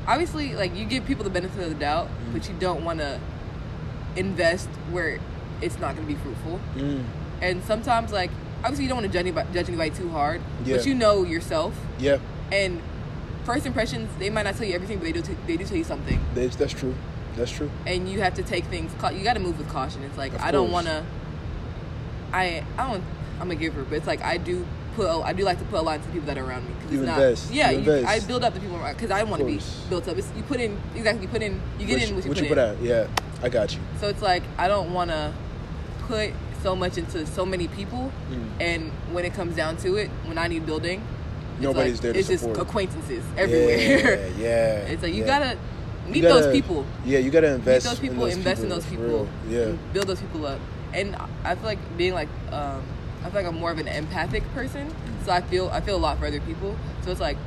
Obviously, like you give people the benefit of the doubt, Mm. but you don't want to invest where it's not going to be fruitful. Mm. And sometimes, like obviously, you don't want to judge anybody, judge anybody too hard, Yeah. but you know yourself. Yeah, And first impressions, they might not tell you everything, but they do. T- they do tell you something, that's, that's true. That's true. and you have to take things. cau- You got to move with caution. It's like Of I don't want to. I I don't. I'm a giver, but it's like I do put. a- I do like to put a lot into people that are around me. 'cause You it's not, invest. Yeah, You you I build up the people around because I want to be built up. It's, you put in exactly. You put in. You get in what you, what put, you put out. Yeah, I got you. So it's like I don't want to put so much into so many people, Mm. and when it comes down to it, when I need building, Nobody's like, there to It's support. just acquaintances everywhere. Yeah, yeah. it's like you yeah. gotta meet You gotta- those people. Yeah, you gotta Meet invest. those people. in those invest people, in those people. Yeah. build those people up. And I feel like being like, um, I feel like I'm more of an empathic person. Mm. So I feel I feel a lot for other people. So it's like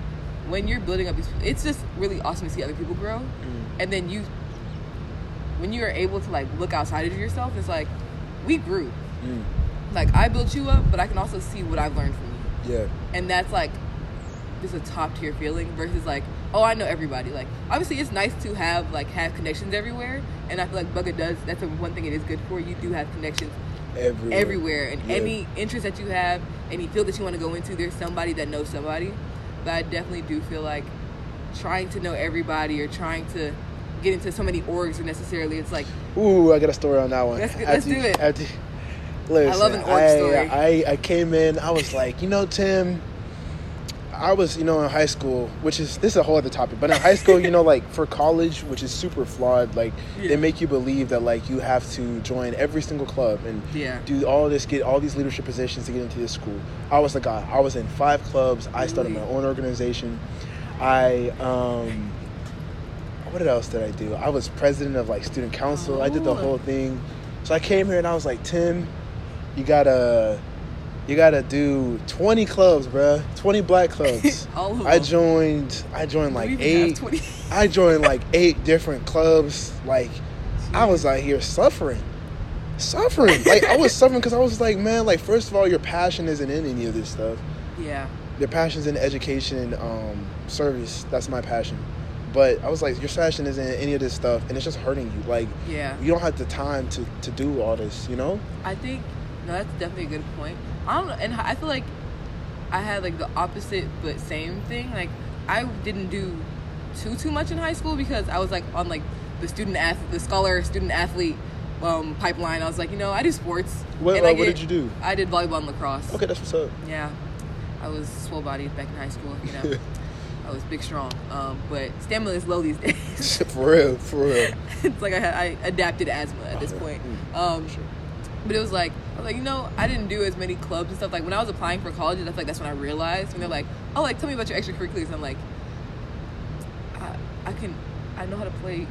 when you're building up these, it's just really awesome to see other people grow. Mm. And then you, when you are able to like look outside of yourself, it's like we grew. Mm. Like I built you up, but I can also see what I've learned from you, Yeah. and that's like just a top tier feeling versus like oh, I know everybody. Like obviously, it's nice to have like have connections everywhere, and I feel like Bugga does. That's the one thing it is good for. You do have connections Everywhere. everywhere, and Yeah. any interest that you have, any field that you want to go into, there's somebody that knows somebody. But I definitely do feel like trying to know everybody or trying to get into so many orgs or necessarily it's like Ooh, I got a story on that one. Let's let's do it. after- listen, love an org I, story. I, I came in, I was like, you know, Tim, I was, you know, in high school, which is, this is a whole other topic, but in high school, you know, like for college, which is super flawed, like Yeah. they make you believe that like you have to join every single club and Yeah. do all this, get all these leadership positions to get into this school. I was the guy. I was in five clubs. I started my own organization. I, um, what else did I do? I was president of like student council. I did the Oh. whole thing. So I came here and I was like, Tim, you gotta, you gotta do twenty clubs, bruh. Twenty black clubs. all of I joined. I joined like We even have eight. I joined like eight different clubs. Like I was out here suffering, suffering. Like I was suffering because I was like, man, like first of all, your passion isn't in any of this stuff. yeah Your passion's in education, um, service. That's my passion. But I was like, your passion isn't in any of this stuff, and it's just hurting you. Like yeah you don't have the time to to do all this. You know? I think no, that's definitely a good point. I don't know, and I feel like I had like the opposite but same thing. Like I didn't do too too much in high school because I was like on like the student athlete, the scholar student athlete um, pipeline. I was like, you know, I do sports. What, and I uh, what did you do? I did volleyball and lacrosse. Okay, that's what's up. Yeah, I was swole bodied back in high school. You know, I was big strong. Um, but stamina is low these days. for real, for real. it's like I, I adapted asthma at this point. Um, Sure. But it was like I was like, you know, I didn't do as many clubs and stuff. Like when I was applying for colleges, I feel like that's when I realized when they're like, oh, like tell me about your extracurriculars. I'm like, I, I can, I know how to play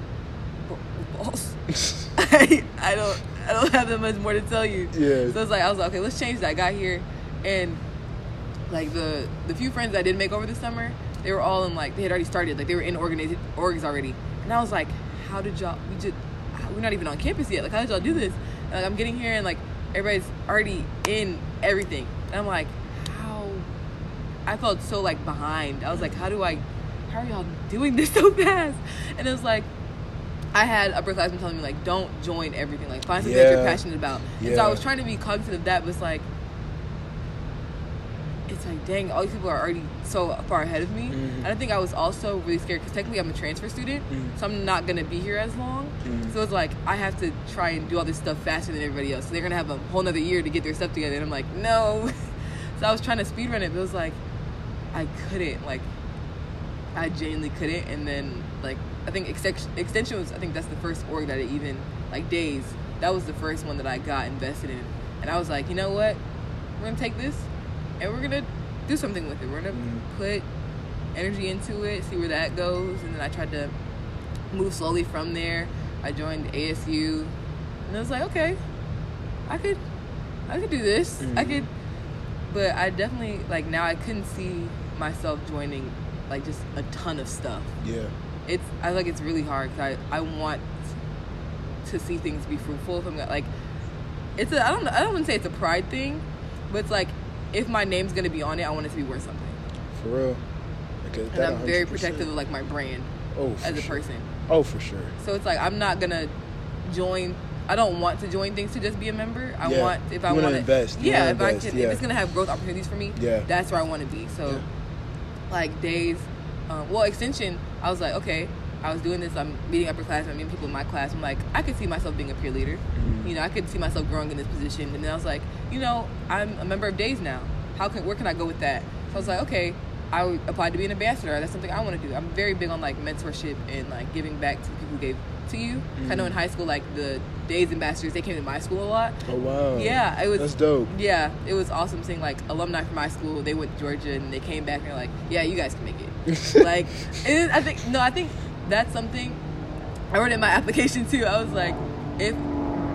balls. I, I don't, I don't have that much more to tell you. Yeah. So it's like I was like, okay, let's change that. I got here, and like the the few friends I did make over the summer, they were all in like they had already started, like they were in organized orgs already, and I was like, how did y'all? We just we're not even on campus yet. Like how did y'all do this? Like I'm getting here and like everybody's already in everything, and I'm like, how? I felt so like behind. I was like, how do I? How are y'all doing this so fast? And it was like. I had upperclassmen telling me like, don't join everything. Like, find something that you're passionate about. And so I was trying to be cognizant of that, but it's like, it's like, dang, all these people are already so far ahead of me. Mhm. And I think I was also really scared because technically I'm a transfer student, Mhm. so I'm not gonna be here as long. Mhm. So it's like I have to try and do all this stuff faster than everybody else. So they're gonna have a whole nother year to get their stuff together, and I'm like, no. so I was trying to speed run it, but it was like, I couldn't. Like, I genuinely couldn't. And then like I think extension, extension was I think that's the first org that I even like days. That was the first one that I got invested in, and I was like, you know what, we're gonna take this and we're gonna do something with it. We're gonna Mhm. put energy into it, see where that goes, and then I tried to move slowly from there. I joined ASU, and I was like, okay, I could, I could do this. I Mhm. could, but I definitely like now I couldn't see myself joining like just a ton of stuff. Yeah. It's I like it's really hard because I I want to see things be fruitful. If I'm like, it's a I don't know, I don't want to say it's a pride thing, but it's like if my name's gonna be on it, I want it to be worth something. For real. Okay, And I'm very 100%. protective of like my brand Oh, as a sure. person. Oh, for sure. So it's like I'm not gonna join. I don't want to join things to just be a member. I Yeah. want if I wanna want invest. Yeah, if I can, yeah. if it's gonna have growth opportunities for me, Yeah. that's where I want to be. So, Yeah. like days, um, well, extension. I was like, okay, I was doing this. I'm meeting upperclassmen, I'm meeting people in my class. I'm like, I could see myself being a peer leader. Mhm. You know, I could see myself growing in this position. And then I was like, you know, I'm a member of Days now. How can where can I go with that? So I was like, okay, I would apply to be an ambassador. That's something I want to do. I'm very big on like mentorship and like giving back to the people who gave to you. I know in high school, like the Days ambassadors, they came to my school a lot. Oh wow. Yeah, it was. That's dope. Yeah, it was awesome seeing like alumni from my school. They went to Georgia and they came back and they're like, "Yeah, you guys can make it." like, I think no, I think that's something I wrote in my application too. I was like, if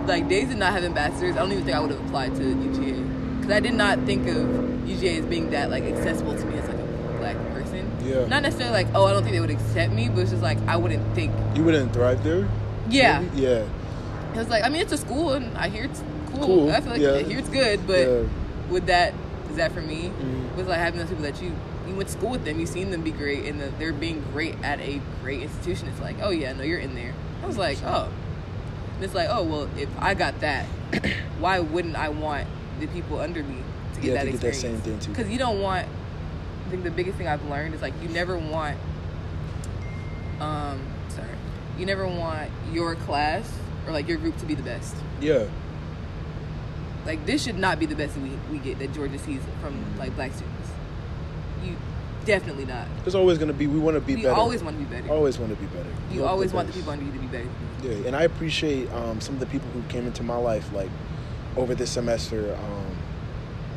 like Days did not have ambassadors, I don't even think I would have applied to UGA because I did not think of UGA as being that like accessible to me as like a black person. Yeah. Not necessarily like, oh, I don't think they would accept me, but it's just like I wouldn't think. You wouldn't thrive there. Yeah, Maybe? Yeah. it was like I mean it's a school and I hear it's cool. Cool, I feel like yeah. I hear it's good, but yeah. would that is that for me? Mhm. Was like having those people that you went to school with them, you've seen them be great, and the, they're being great at a great institution. It's like, oh yeah, no, you're in there. I was like, oh. And it's like, oh well, if I got that, why wouldn't I want the people under me to get Yeah, that to get that experience? same thing, too. Because you don't want. I think the biggest thing I've learned is like you never want. Um, sorry, you never want your class or like your group to be the best. Yeah. Like this should not be the best we we get that Georgia sees from like black students. You definitely not. There's always gonna be. We want to be you better. always want to be better. Always want to be better. you always want the people under you to be better. Yeah, and I appreciate um, some of the people who came into my life, like over this semester. Um,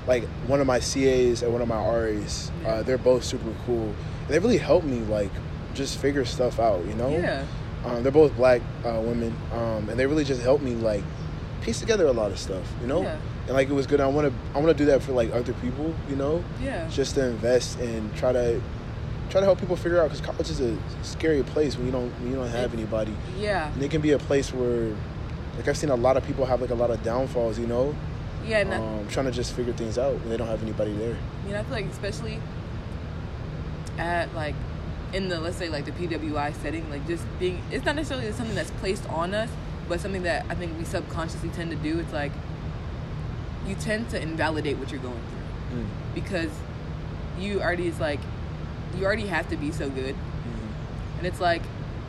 like one of my CAs and one of my RAs, Yeah. uh, they're both super cool. And they really helped me, like, just figure stuff out. You know. Yeah. Um, they're both black uh, women, um, and they really just helped me like piece together a lot of stuff. You know. Yeah. And like it was good. I want to. I want to do that for like other people. You know. Yeah. Just to invest and try to. Try to help people figure out because college is a scary place when you don't when you don't have It's- anybody. Yeah. And it can be a place where, like, I've seen a lot of people have like a lot of downfalls, you know, Yeah. And um, trying to just figure things out when they don't have anybody there. you know, I feel like especially at like in the let's say like the PWI setting, like just being it's not necessarily something that's placed on us, but something that I think we subconsciously tend to do. It's like you tend to invalidate what you're going through mm. because you already is like you already have to be so good, mm-hmm. and it's like,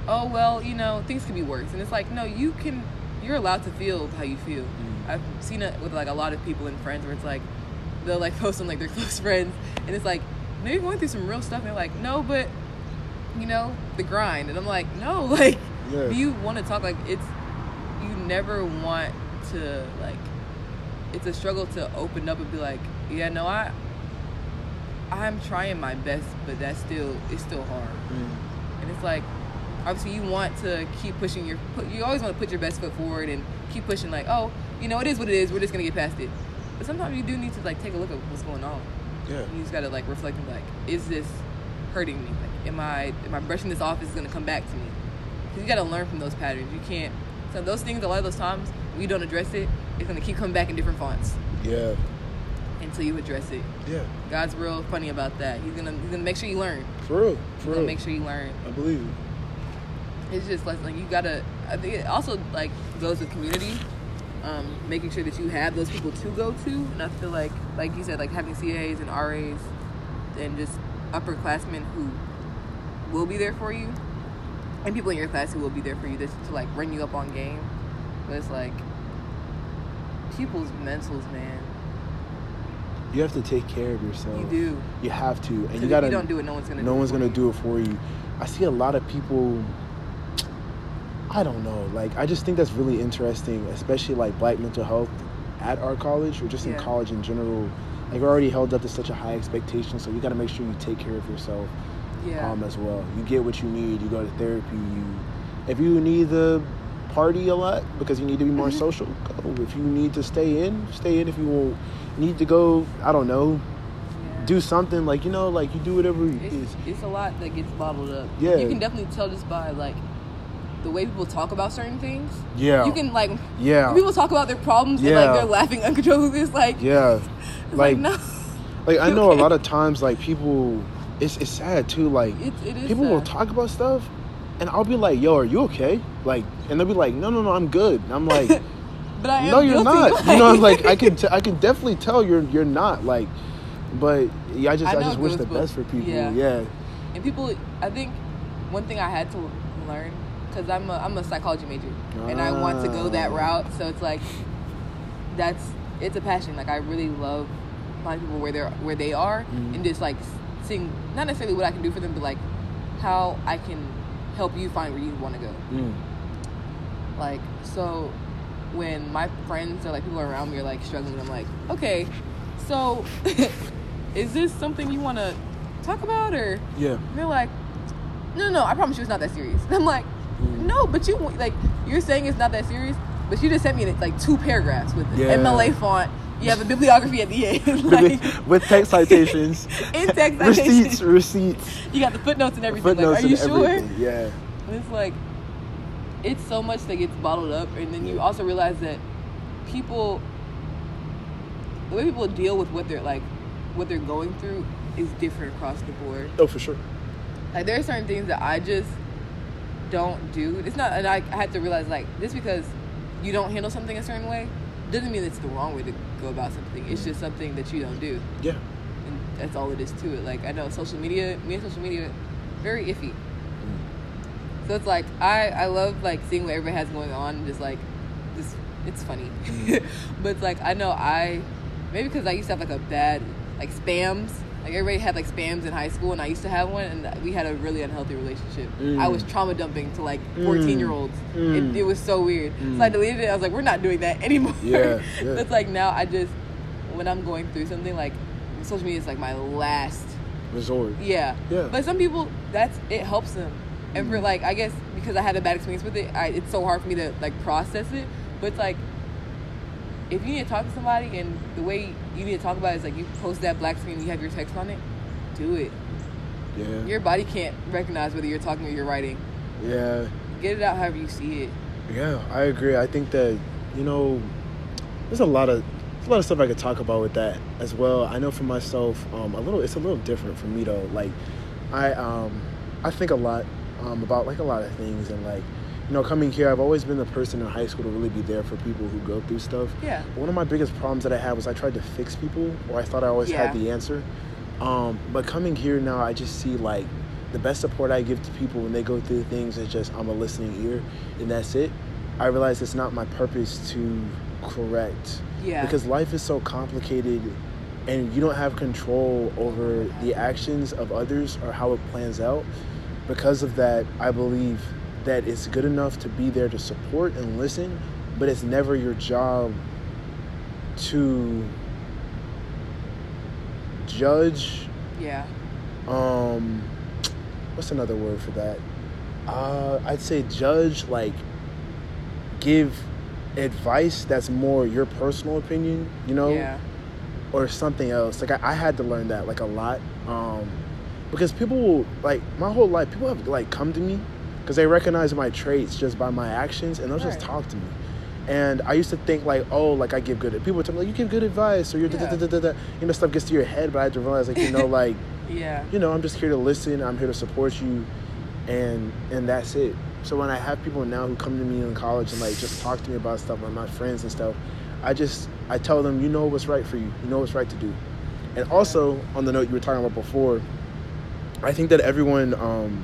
oh well, you know things could be worse, and it's like no, you can. You're allowed to feel how you feel. Mm. I've seen it with like a lot of people and friends where it's like they'll like post on like their close friends, and it's like you're going through some real stuff. And they're like, no, but you know the grind, and I'm like, no, like Yeah. do you want to talk like it's you never want to like it's a struggle to open up and be like, yeah, no, I I'm trying my best, but that's still it's still hard. Mm. And it's like obviously you want to keep pushing your you always want to put your best foot forward and keep pushing like, oh, you know, it is what it is. We're just going to get past it. But sometimes you do need to like take a look at what's going on. Yeah. You just got to like reflect and be like, is this hurting me? Like am I am I brushing this off? Is it going to come back to me? Cuz you got to learn from those patterns. You can't so those things a lot of those times we don't address it, it's going to keep coming back in different fonts Yeah. until you address it. Yeah. God's real funny about that. He's going to he's to make sure you learn. For real. For to real. make sure you learn. I believe it. it's just like, like you gotta i think it also like goes with community um, making sure that you have those people to go to and i feel like like you said like having cas and ras and just upperclassmen who will be there for you and people in your class who will be there for you just to like bring you up on game but it's like people's mentals man You have to take care of yourself. you do You have to, and you gotta. you don't do it no one's gonna no do it one's for gonna you. do it for you. I see a lot of people. I don't know. Like, I just think that's really interesting, especially like black mental health at our college or just in college in general. Like, we're already held up to such a high expectation, so you got to make sure you take care of yourself yeah um, as well. You get what you need. You go to therapy. You, if you need to party a lot because you need to be more Mhm. social, go. If you need to stay in, stay in. If you will need to go, I don't know, yeah. do something like you know, like you do whatever it it's, is. it's a lot that gets bottled up. Yeah. You can definitely tell just by like the way people talk about certain things. Yeah. You can like Yeah. people talk about their problems and like they're laughing uncontrollably. It's like Yeah. it's Like, like, no. like I know a lot of times like people it's it's sad too, like It, it is people will sad. talk about stuff and I'll be like, Yo, are you okay? Like and they'll be like, No no no, I'm good. And I'm like But I am No, you're guilty. not. you know, I'm like I can t- I can definitely tell you're you're not. Like but yeah, I just I I, just wish the best for people. yeah. Yeah. and people, I think one thing I had to learn because I'm a I'm a psychology major and I want to go that Ah. route. So it's like that's it's a passion. Like I really love finding people where they're where they are Mhm. and just like seeing not necessarily what I can do for them, but like how I can help you find where you want to go. Mm. Like so when my friends or like people around me are like struggling, I'm like, okay, so is this something you want to talk about or? Yeah. They're like, no, no, I promise you it's not that serious. And I'm like, Mm. no, but you like you're saying it's not that serious, but you just sent me like two paragraphs with Yeah. MLA font. You have a bibliography at the end, like With text citations. in text citations. receipts. Receipts. You got the footnotes and everything. Footnotes like, are you and sure? everything. Yeah. And it's like it's so much that gets bottled up, and then you also realize that people, the way people deal with what they're like, what they're going through, is different across the board. Oh, for sure. Like there are certain things that I just don't do. It's not, and I, I had to realize like this because you don't handle something a certain way doesn't mean it's the wrong way to go about something. It's just something that you don't do, Yeah. and that's all it is to it. Like I know social media, me and social media, very iffy. Mm. So it's like I I love like seeing what everybody has going on, and just like just it's funny, mm. but it's like I know I maybe because I used to have like a bad like spams. Like everybody had like spams in high school, and I used to have one, and we had a really unhealthy relationship. Mm. I was trauma dumping to like fourteen year olds. Mm. It, it was so weird. Mm. So I deleted it. I was like, we're not doing that anymore. Yeah, yeah. That's like now I just when I'm going through something like social media is like my last Resort. yeah. Yeah. But some people, that's it helps them. And for Mhm. like, I guess because I had a bad experience with it, I, it's so hard for me to like process it. But it's like, if you need to talk to somebody and the way you need to talk about it is like you post that black screen, you have your text on it, do it. Yeah. Your body can't recognize whether you're talking or you're writing. yeah. Get it out however you see it. Yeah, I agree. I think that you know, there's a lot of there's a lot of stuff I could talk about with that as well. I know for myself, um, a little it's a little different for me though. Like, I um, I think a lot um, about like a lot of things and like. You know, coming here, I've always been the person in high school to really be there for people who go through stuff. Yeah. One of my biggest problems that I had was I tried to fix people, or I thought I always had the answer. Um, but coming here now, I just see like the best support I give to people when they go through things is just I'm a listening ear, and that's it. I realize it's not my purpose to correct Yeah. because life is so complicated, and you don't have control over the actions of others or how it plans out. Because of that, I believe that it's good enough to be there to support and listen, but it's never your job to judge. Yeah. um what's another word for that? Uh i'd say judge like give advice that's more your personal opinion you know? Yeah. or something else. Like I, I had to learn that like a lot. Um because people will like my whole life people have like come to me because they recognize my traits just by my actions and they'll just talk to me and i used to think like oh like i give good people tell me like you give good advice or you're da, da, Yeah. da, da, da, da. you know stuff gets to your head but i had to realize like you know like Yeah. you know i'm just here to listen i'm here to support you and and that's it so when i have people now who come to me in college and like just talk to me about stuff like my friends and stuff i just i tell them you know what's right for you you know what's right to do and also on the note you were talking about before i think that everyone um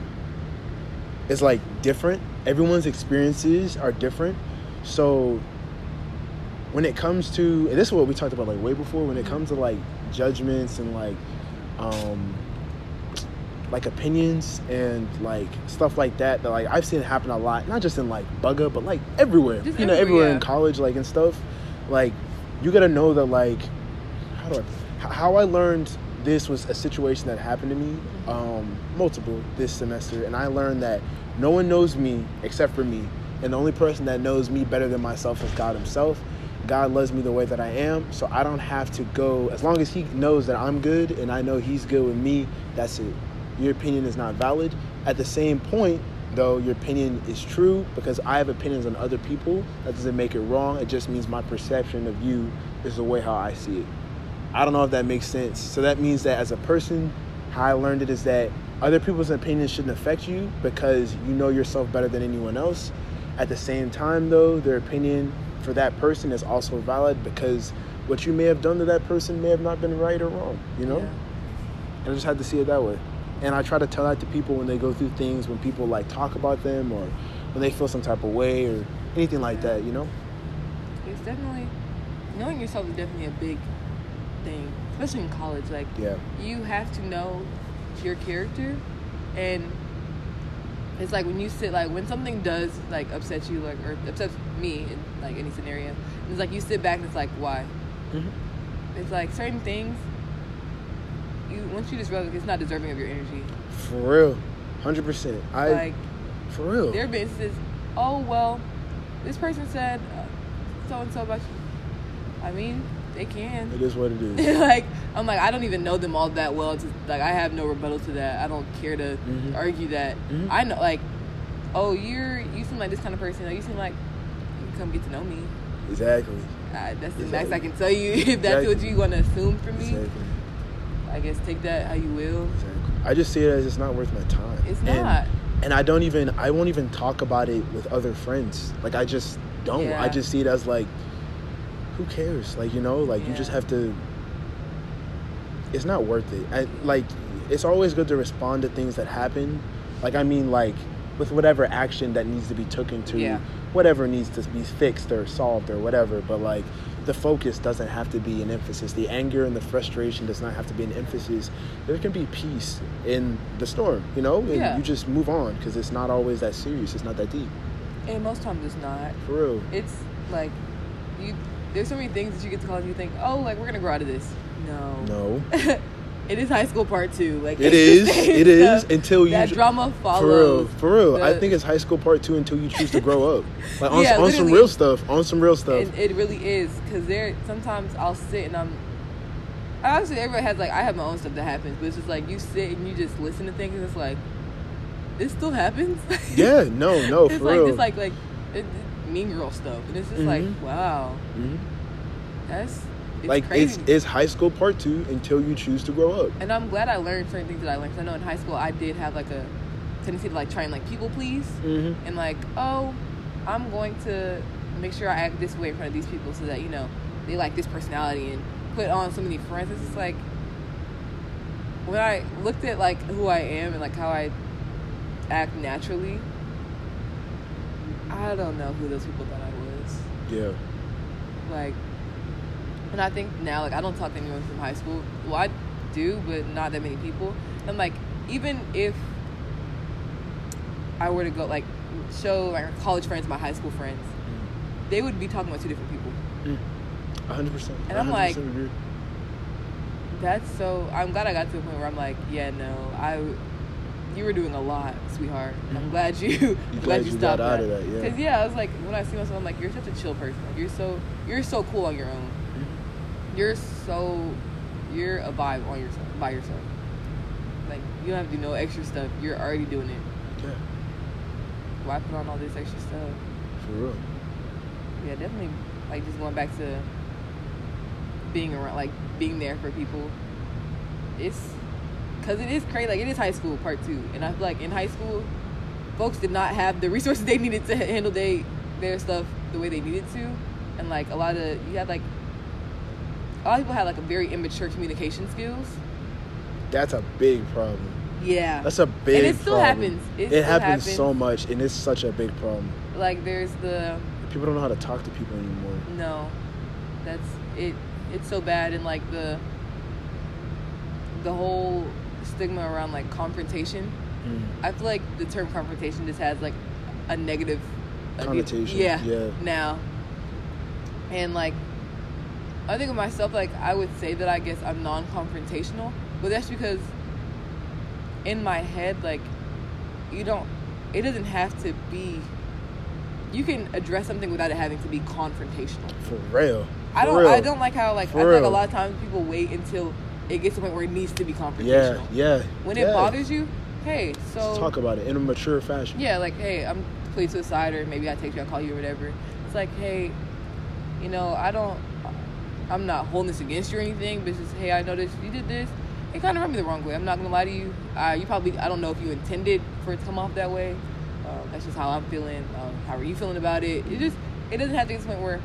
is like different everyone's experiences are different so when it comes to and this is what we talked about like way before when it comes to like judgments and like um like opinions and like stuff like that that like I've seen happen a lot, not just in like Bugga, but like everywhere. Just you know, everywhere, everywhere in college, like and stuff. Like you gotta know that like how do I how I learned this was a situation that happened to me, um, multiple this semester, and I learned that no one knows me except for me, and the only person that knows me better than myself is God Himself. God loves me the way that I am, so I don't have to go as long as He knows that I'm good and I know He's good with me. That's it. Your opinion is not valid. At the same point, though, your opinion is true because I have opinions on other people. That doesn't make it wrong. It just means my perception of you is the way how I see it. I don't know if that makes sense. So that means that as a person, how I learned it is that other people's opinions shouldn't affect you because you know yourself better than anyone else. At the same time, though, their opinion for that person is also valid because what you may have done to that person may have not been right or wrong, you know? Yeah. And I just had to see it that way. And I try to tell that to people when they go through things, when people like talk about them or when they feel some type of way or anything like that, you know? It's definitely knowing yourself is definitely a big especially in college. Like Yeah. you have to know your character, and it's like when you sit like when something does like upset you, like or upsets me in like any scenario. It's like you sit back and it's like why? Mhm. It's like certain things. You once you just realize it's not deserving of your energy. For real. 100%. I, like for real. there have been instances. Oh well, this person said so and so about you. I mean, they can. It is what it is. like I'm like I don't even know them all that well. To, like I have no rebuttal to that. I don't care to Mhm. argue that. Mhm. I know like, oh you're you seem like this kind of person. Or you seem like you can come get to know me. exactly. Uh, that's the Exactly. max I can tell you if that's what you want to assume from me. Exactly. I guess take that how you will. I just see it as it's not worth my time. It's And- not. and I don't even I won't even talk about it with other friends. Like I just don't. Yeah. I just see it as like who cares? Like you know, like you just have to it's not worth it. I, like it's always good to respond to things that happen. Like I mean like with whatever action that needs to be taken to Yeah. whatever needs to be fixed or solved or whatever, but like the focus doesn't have to be an emphasis. The anger and the frustration does not have to be an emphasis. There can be peace in the storm, you know, and Yeah. you just move on because it's not always that serious. It's not that deep, And most times it's not. for real. It's like you. There's so many things that you get to college. and You think, oh, like we're gonna grow out of this. No. No, it is high school part two. Like it's is. the It is until you that drama follows. for real. For real, I think it's high school part two until you choose to grow up, like on, Yeah, on some real stuff. On some real stuff. It, it really is because there sometimes I'll sit and I'm. Obviously, everybody has like I have my own stuff that happens, but it's just like you sit and you just listen to things and it's like, this still happens. yeah, no, no, it's for like real. it's like like it, it- mean girl stuff, and it's just like Mhm. wow, Mhm. that's it's like crazy. it's it's high school part two until you choose to grow up. and I'm glad I learned certain things that I learned. I know in high school I did have like a tendency to like try and like people please, hmm and like oh, I'm going to make sure I act this way in front of these people so that you know they like this personality and put on so many friends. It's just like when I looked at like who I am and like how I act naturally. I don't know who those people thought I was. Yeah. like and i think now like i don't talk to anyone from high school well i do but not that many people and like even if i were to go like show like college friends my high school friends mm. they would be talking about two different people mm. A hundred percent. And I'm A hundred like- agree. that's so i'm glad i got to a point where i'm like yeah no i you were doing a lot sweetheart i'm Mhm. glad you i'm glad you you stopped got out that of that, yeah. because yeah i was like when i see myself i'm like you're such a chill person like, you're so you're so cool on your own you're so you're a vibe on yourself by yourself. Like you don't have to do no extra stuff. You're already doing it. Yeah, Why put on all this extra stuff? for real. Yeah, definitely. Like just going back to being around, like being there for people. It's because it is crazy. Like it is high school part two, and I feel like in high school, folks did not have the resources they needed to handle they their stuff the way they needed to, and like a lot of you had like a lot of people had like a very immature communication skills. That's a big problem. Yeah. That's a big. and it still problem. happens. It, It, still happens, happens so much, and it's such a big problem. Like there's the People don't know how to talk to people anymore. no, that's it. It's so bad, and like the the whole stigma around like confrontation. Mm. I feel like the term confrontation just has like a negative a neg- Connotation, yeah, yeah. Now, and like I think of myself, like I would say that I guess I'm non-confrontational, but that's because in my head, like you don't. It doesn't have to be. You can address something without it having to be confrontational. For real. I don't. real. I don't like how like For I feel like a lot of times people wait until it gets to the point where it needs to be Yeah, confrontational. yeah. When yeah. it bothers you, hey, so Let's talk about it in a mature fashion. yeah, like, hey, I'm pleased to side, or maybe I text you, I call you, or whatever. It's like, hey, you know, I don't, I'm not holding this against you or anything, but it's just, hey, I noticed you did this. It kind of rubbed me the wrong way. I'm not gonna lie to you. Uh, you probably, I don't know if you intended for it to come off that way. Uh, that's just how I'm feeling. Um, how are you feeling about it? It just, it doesn't have to get to the point where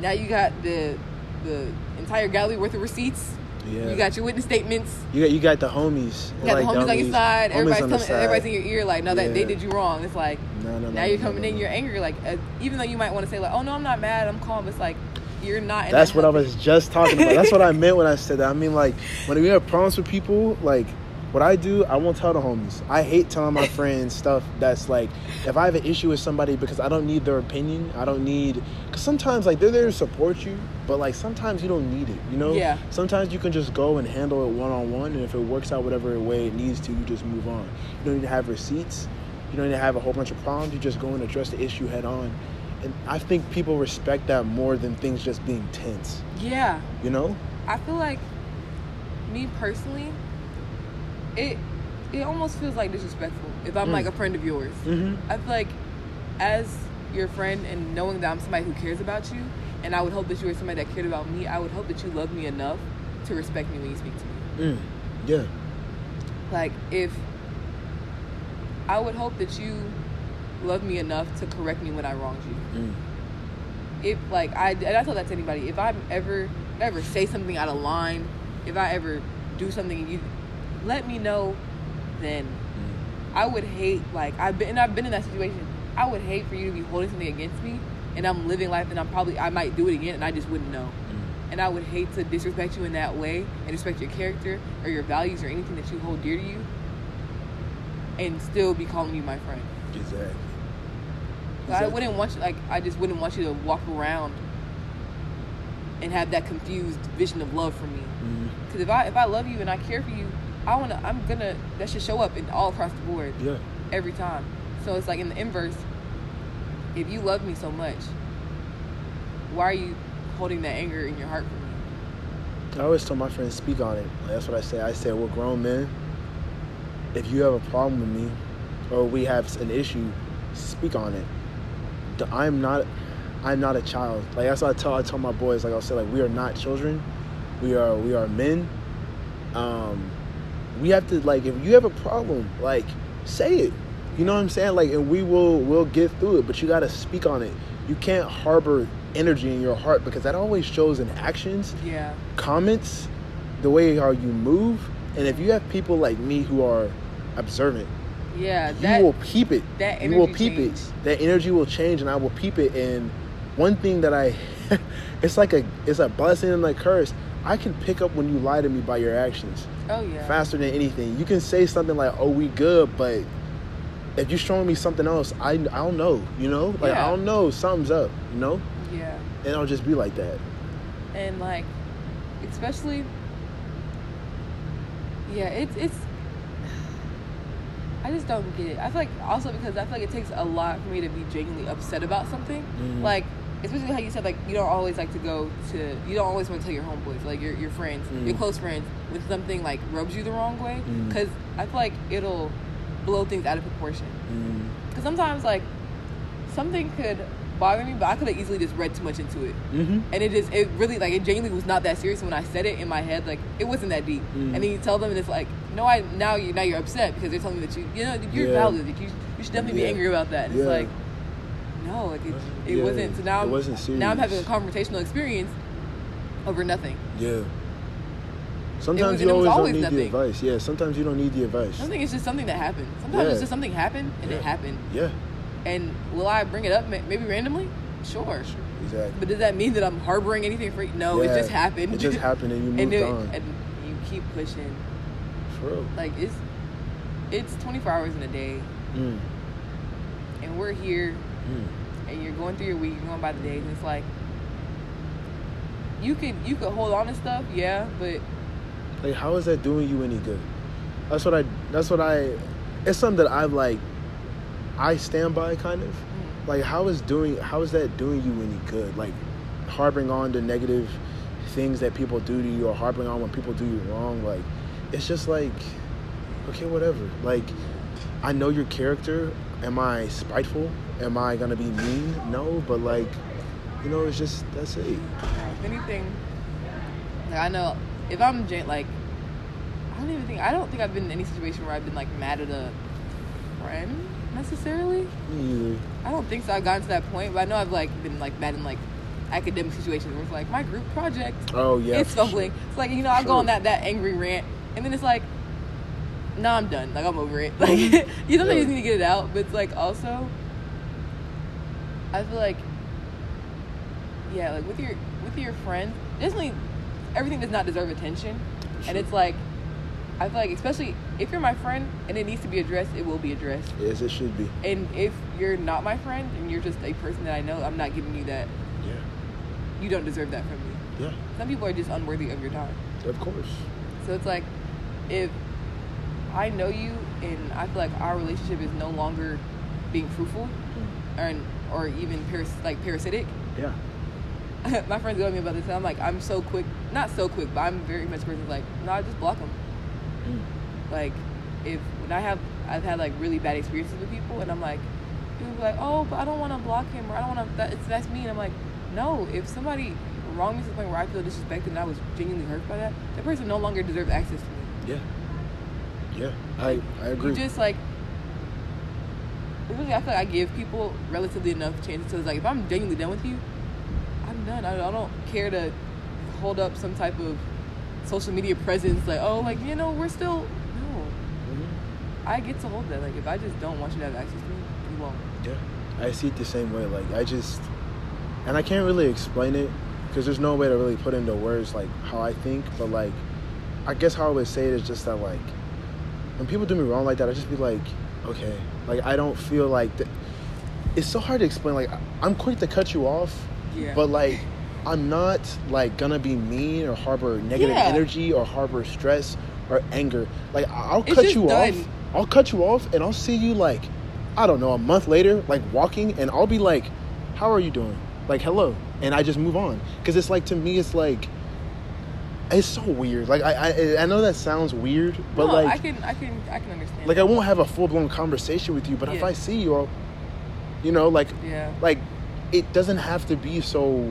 now you got the the entire gallery worth of receipts. Yeah. You got your witness statements. You got you got the homies. You got like, the homies on your side. homies Everybody's on coming. side. Everybody's in your ear. Like, no, that they did you wrong. It's like No, no, no. now you're coming in. You're angry. Like, uh, even though you might want to say like, oh no, I'm not mad. I'm calm. It's like you're not. That's what I was just talking about. That's what I meant when I said that. I mean, like, when we have problems with people, like, what I do, I won't tell the homies. I hate telling my friends stuff that's like, if I have an issue with somebody because I don't need their opinion, I don't need, because sometimes, like, they're there to support you, but, like, sometimes you don't need it, you know? Yeah. Sometimes you can just go and handle it one on one, and if it works out whatever way it needs to, you just move on. You don't need to have receipts. You don't need to have a whole bunch of problems. You just go and address the issue head on. And I think people respect that more than things just being tense. Yeah, You know? I feel like me personally, it it almost feels like disrespectful if I'm Mm. like a friend of yours. Mm-hmm. I feel like as your friend and knowing that I'm somebody who cares about you, and I would hope that you were somebody that cared about me. I would hope that you love me enough to respect me when you speak to me. Mm. Yeah. Like if I would hope that you love me enough to correct me when I wronged you. Mm. If like I and I tell that to anybody, if I ever ever say something out of line, if I ever do something and you let me know, then Mm. I would hate like I've been and I've been in that situation. I would hate for you to be holding something against me and I'm living life and I'm probably I might do it again and I just wouldn't know. Mm. And I would hate to disrespect you in that way and respect your character or your values or anything that you hold dear to you and still be calling you my friend. Exactly. So I wouldn't want you like I just wouldn't want you to walk around and have that confused vision of love for me. Because if I if I love you and I care for you, I wanna I'm gonna that should show up in all across the board Yeah. every time. So it's like in the inverse. If you love me so much, why are you holding that anger in your heart for me? I always tell my friends speak on it. That's what I say. I say we're grown men. If you have a problem with me, or we have an issue, speak on it. I'm not, I'm not a child. Like that's what I tell. I tell my boys. Like I'll say, like we are not children. We are we are men. Um, we have to like if you have a problem, like say it. You know what I'm saying? Like, and we will we'll get through it. But you got to speak on it. You can't harbor energy in your heart because that always shows in actions Yeah. comments, the way how you move, and if you have people like me who are observant, Yeah. you That will peep it. that you will energy peep change. it. That energy will change, and I will peep it. And one thing that I, it's like a it's a blessing and a curse. I can pick up when you lie to me by your actions oh yeah. faster than anything. You can say something like, "Oh, we good," but if you're showing me something else, I I don't know. You know, like Yeah. I don't know, something's up. You know, Yeah. and I'll just be like that. and like especially yeah it's it's i just don't get it i feel like also because i feel like it takes a lot for me to be genuinely upset about something Mhm. like especially how you said like you don't always like to go to you don't always want to tell your homeboys like your, your friends your Mhm. close friends when something like rubs you the wrong way because i feel like it'll blow things out of proportion Mm, because sometimes like something could bother me but i could have easily just read too much into it mm-hmm. and it just it really like it genuinely was not that serious when I said it in my head like it wasn't that deep Mm. and then you tell them and it's like no I now you now you're upset because they're telling me that you you know you're Yeah. valid like you you should definitely Yeah. be angry about that and Yeah. it's like no like it, it Yeah. wasn't so now It I'm, wasn't now I'm having a serious. conversational experience over nothing Yeah. Sometimes and you was always, always don't need nothing. the advice. Yeah, sometimes you don't need the advice. something it's just something that happened sometimes Yeah. it's just something happened and Yeah. it happened Yeah, and will I bring it up maybe randomly sure exactly. but does that mean that I'm harboring anything for you? no Yeah, it just happened It just happened and you moved and, it, on. and you keep pushing True. like it's it's 24 hours in a day Mm, and we're here mm. and you're going through your week you're going by the days and it's like you could you could hold on to stuff yeah but Like, how is that doing you any good? That's what I. That's what I. It's something that I like. I stand by, kind of. mm, Like, how is doing? How is that doing you any good? Like, harboring on the negative things that people do to you, or harboring on when people do you wrong. Like, it's just like, okay, whatever. Like, I know your character. Am I spiteful? Am I gonna be mean? No, but like, you know, it's just that's it. if anything like i know if i'm like i don't even think i don't think i've been in any situation where i've been like mad at a friend necessarily either. i don't think so i've gotten to that point but i know i've like been like mad in like academic situations where it's like my group project Oh yeah. it's for sure. fumbling. It's like you know, I go on that that angry rant, and then it's like, no, I'm done. Like I'm over it. Like you sometimes Yeah. need to get it out, but it's like also, I feel like, yeah, like with your with your friends, definitely everything does not deserve attention, and it's like, I feel like especially if you're my friend and it needs to be addressed, it will be addressed. Yes, it should be. And if you're not my friend and you're just a person that I know, I'm not giving you that. Yeah. You don't deserve that from me. Yeah. Some people are just unworthy of your time. Of course. So it's like if I know you and I feel like our relationship is no longer being fruitful hmm. or or even paras- like parasitic. Yeah. My friends go at me about this and I'm like I'm so quick, not so quick, but I'm very much person like no, I just block them. Mm. Like if when I have I've had like really bad experiences with people and I'm like people be like oh but I don't want to block him or I don't want to that it's that's me and I'm like no if somebody wronged me to the point where I feel disrespected and I was genuinely hurt by that, that person no longer deserves access to me. Yeah. Yeah. I I agree. You just like really, I feel like I give people relatively enough chances. So it's like if I'm genuinely done with you, I'm done. I, I don't care to hold up some type of social media presence. Like oh, like you know, we're still no. Mhm. I get to hold that. Like if I just don't want you to have access to me, you won't. Yeah, I see it the same way. Like I just, and I can't really explain it because there's no way to really put into words like how I think. But like, I guess how I would say it is just that like, when people do me wrong like that, I just be like, okay, like I don't feel like th- it's so hard to explain. Like I- I'm quick to cut you off, Yeah. but like I'm not like gonna be mean or harbor negative Yeah. energy or harbor stress or anger. Like I'll It's cut you done. off. I'll cut you off and I'll see you like I don't know a month later like walking and I'll be like, how are you doing? Like hello, and I just move on because it's like to me it's like. It's so weird. Like I, I, I know that sounds weird, but no, like, I can, I can, I can understand. like I won't have a full blown conversation with you, but if I see you, I'll, you know, like Yeah. like it doesn't have to be so.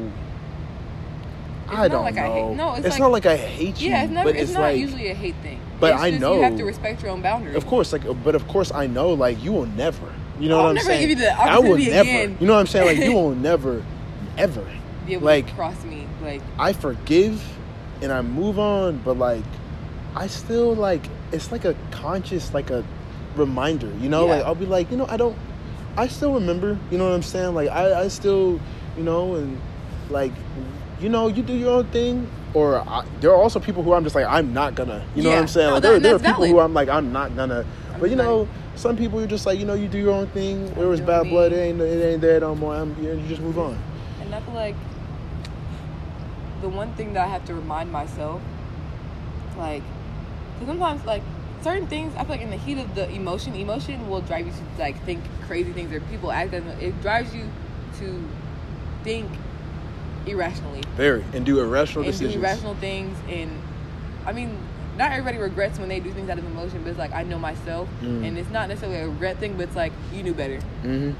It's I don't like I know. hate- no, it's it's like- not like I hate you. Yeah, it's never. It's, it's, not like, usually a hate thing. But I just you have know- to respect your own boundaries. Of course, like, but of course, I know, like, you will never. You know I'll what I'm never saying? give you the I will opportunity never. again. You know what I'm saying? Like, you will never, ever. Be able like- to cross me, like I forgive, and I move on, but like, I still like. It's like a conscious, like a reminder. You know, Yeah. like I'll be like, you know, I don't. I still remember. You know what I'm saying? Like I, I still, you know, and like, you know, you do your own thing. Or I, there are also people who I'm just like I'm not gonna. You know what I'm saying? No, like there, that- there are that's people who. I'm like I'm not gonna. I'm but you not- know, some people you're just like you know you do your own thing. There was bad me. blood. It ain't it ain't there no more. I'm, you, you just move on. And I feel like the one thing that I have to remind myself, like, sometimes like certain things, I feel like in the heat of the emotion, emotion will drive you to like think crazy things or people act as it drives you to think irrationally Very and do irrational and decisions. do irrational things. And I mean, not everybody regrets when they do things out of emotion, but it's like I know myself, Mm. and it's not necessarily a regret thing, but it's like you knew better hmm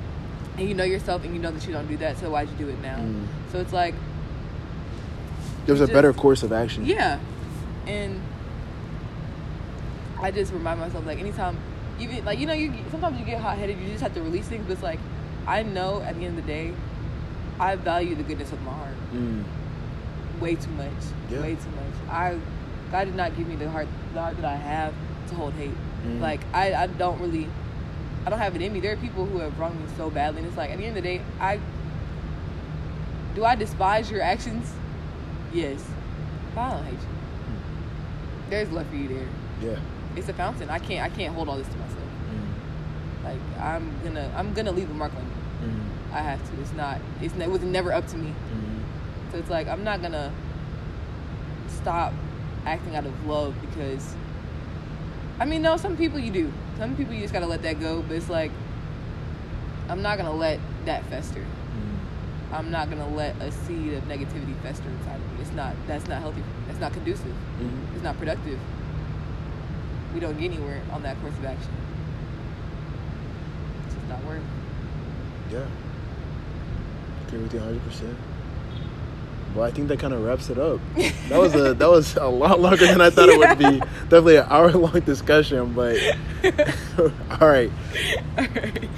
and you know yourself and you know that you don't do that so why'd you do it now Mm. so it's like There was a better course of action. yeah and i just remind myself like anytime even like you know you sometimes you get hot-headed you just have to release things but it's like i know at the end of the day i value the goodness of my heart Mm. way too much Yeah. way too much i god did not give me the heart the heart that i have to hold hate Mm. like I, I don't really i don't have it in me there are people who have wronged me so badly and it's like at the end of the day i do i despise your actions yes but i don't hate you there's love for you there Yeah. it's a fountain i can't i can't hold all this to myself Mm. like i'm gonna i'm gonna leave a mark on you Mm. i have to it's not it's ne- it was never up to me Mm. so it's like I'm not gonna stop acting out of love because I mean no, some people you do. Some people you just gotta let that go, but it's like I'm not gonna let that fester. I'm not gonna let a seed of negativity fester inside of me. It's not that's not healthy. That's not conducive. Mhm. It's not productive. We don't get anywhere on that course of action. It's just not worth it. Yeah. Agree with you 100. percent Well, I think that kind of wraps it up. That was a that was a lot longer than I thought it would be. Definitely an hour long discussion, but all right. Alright.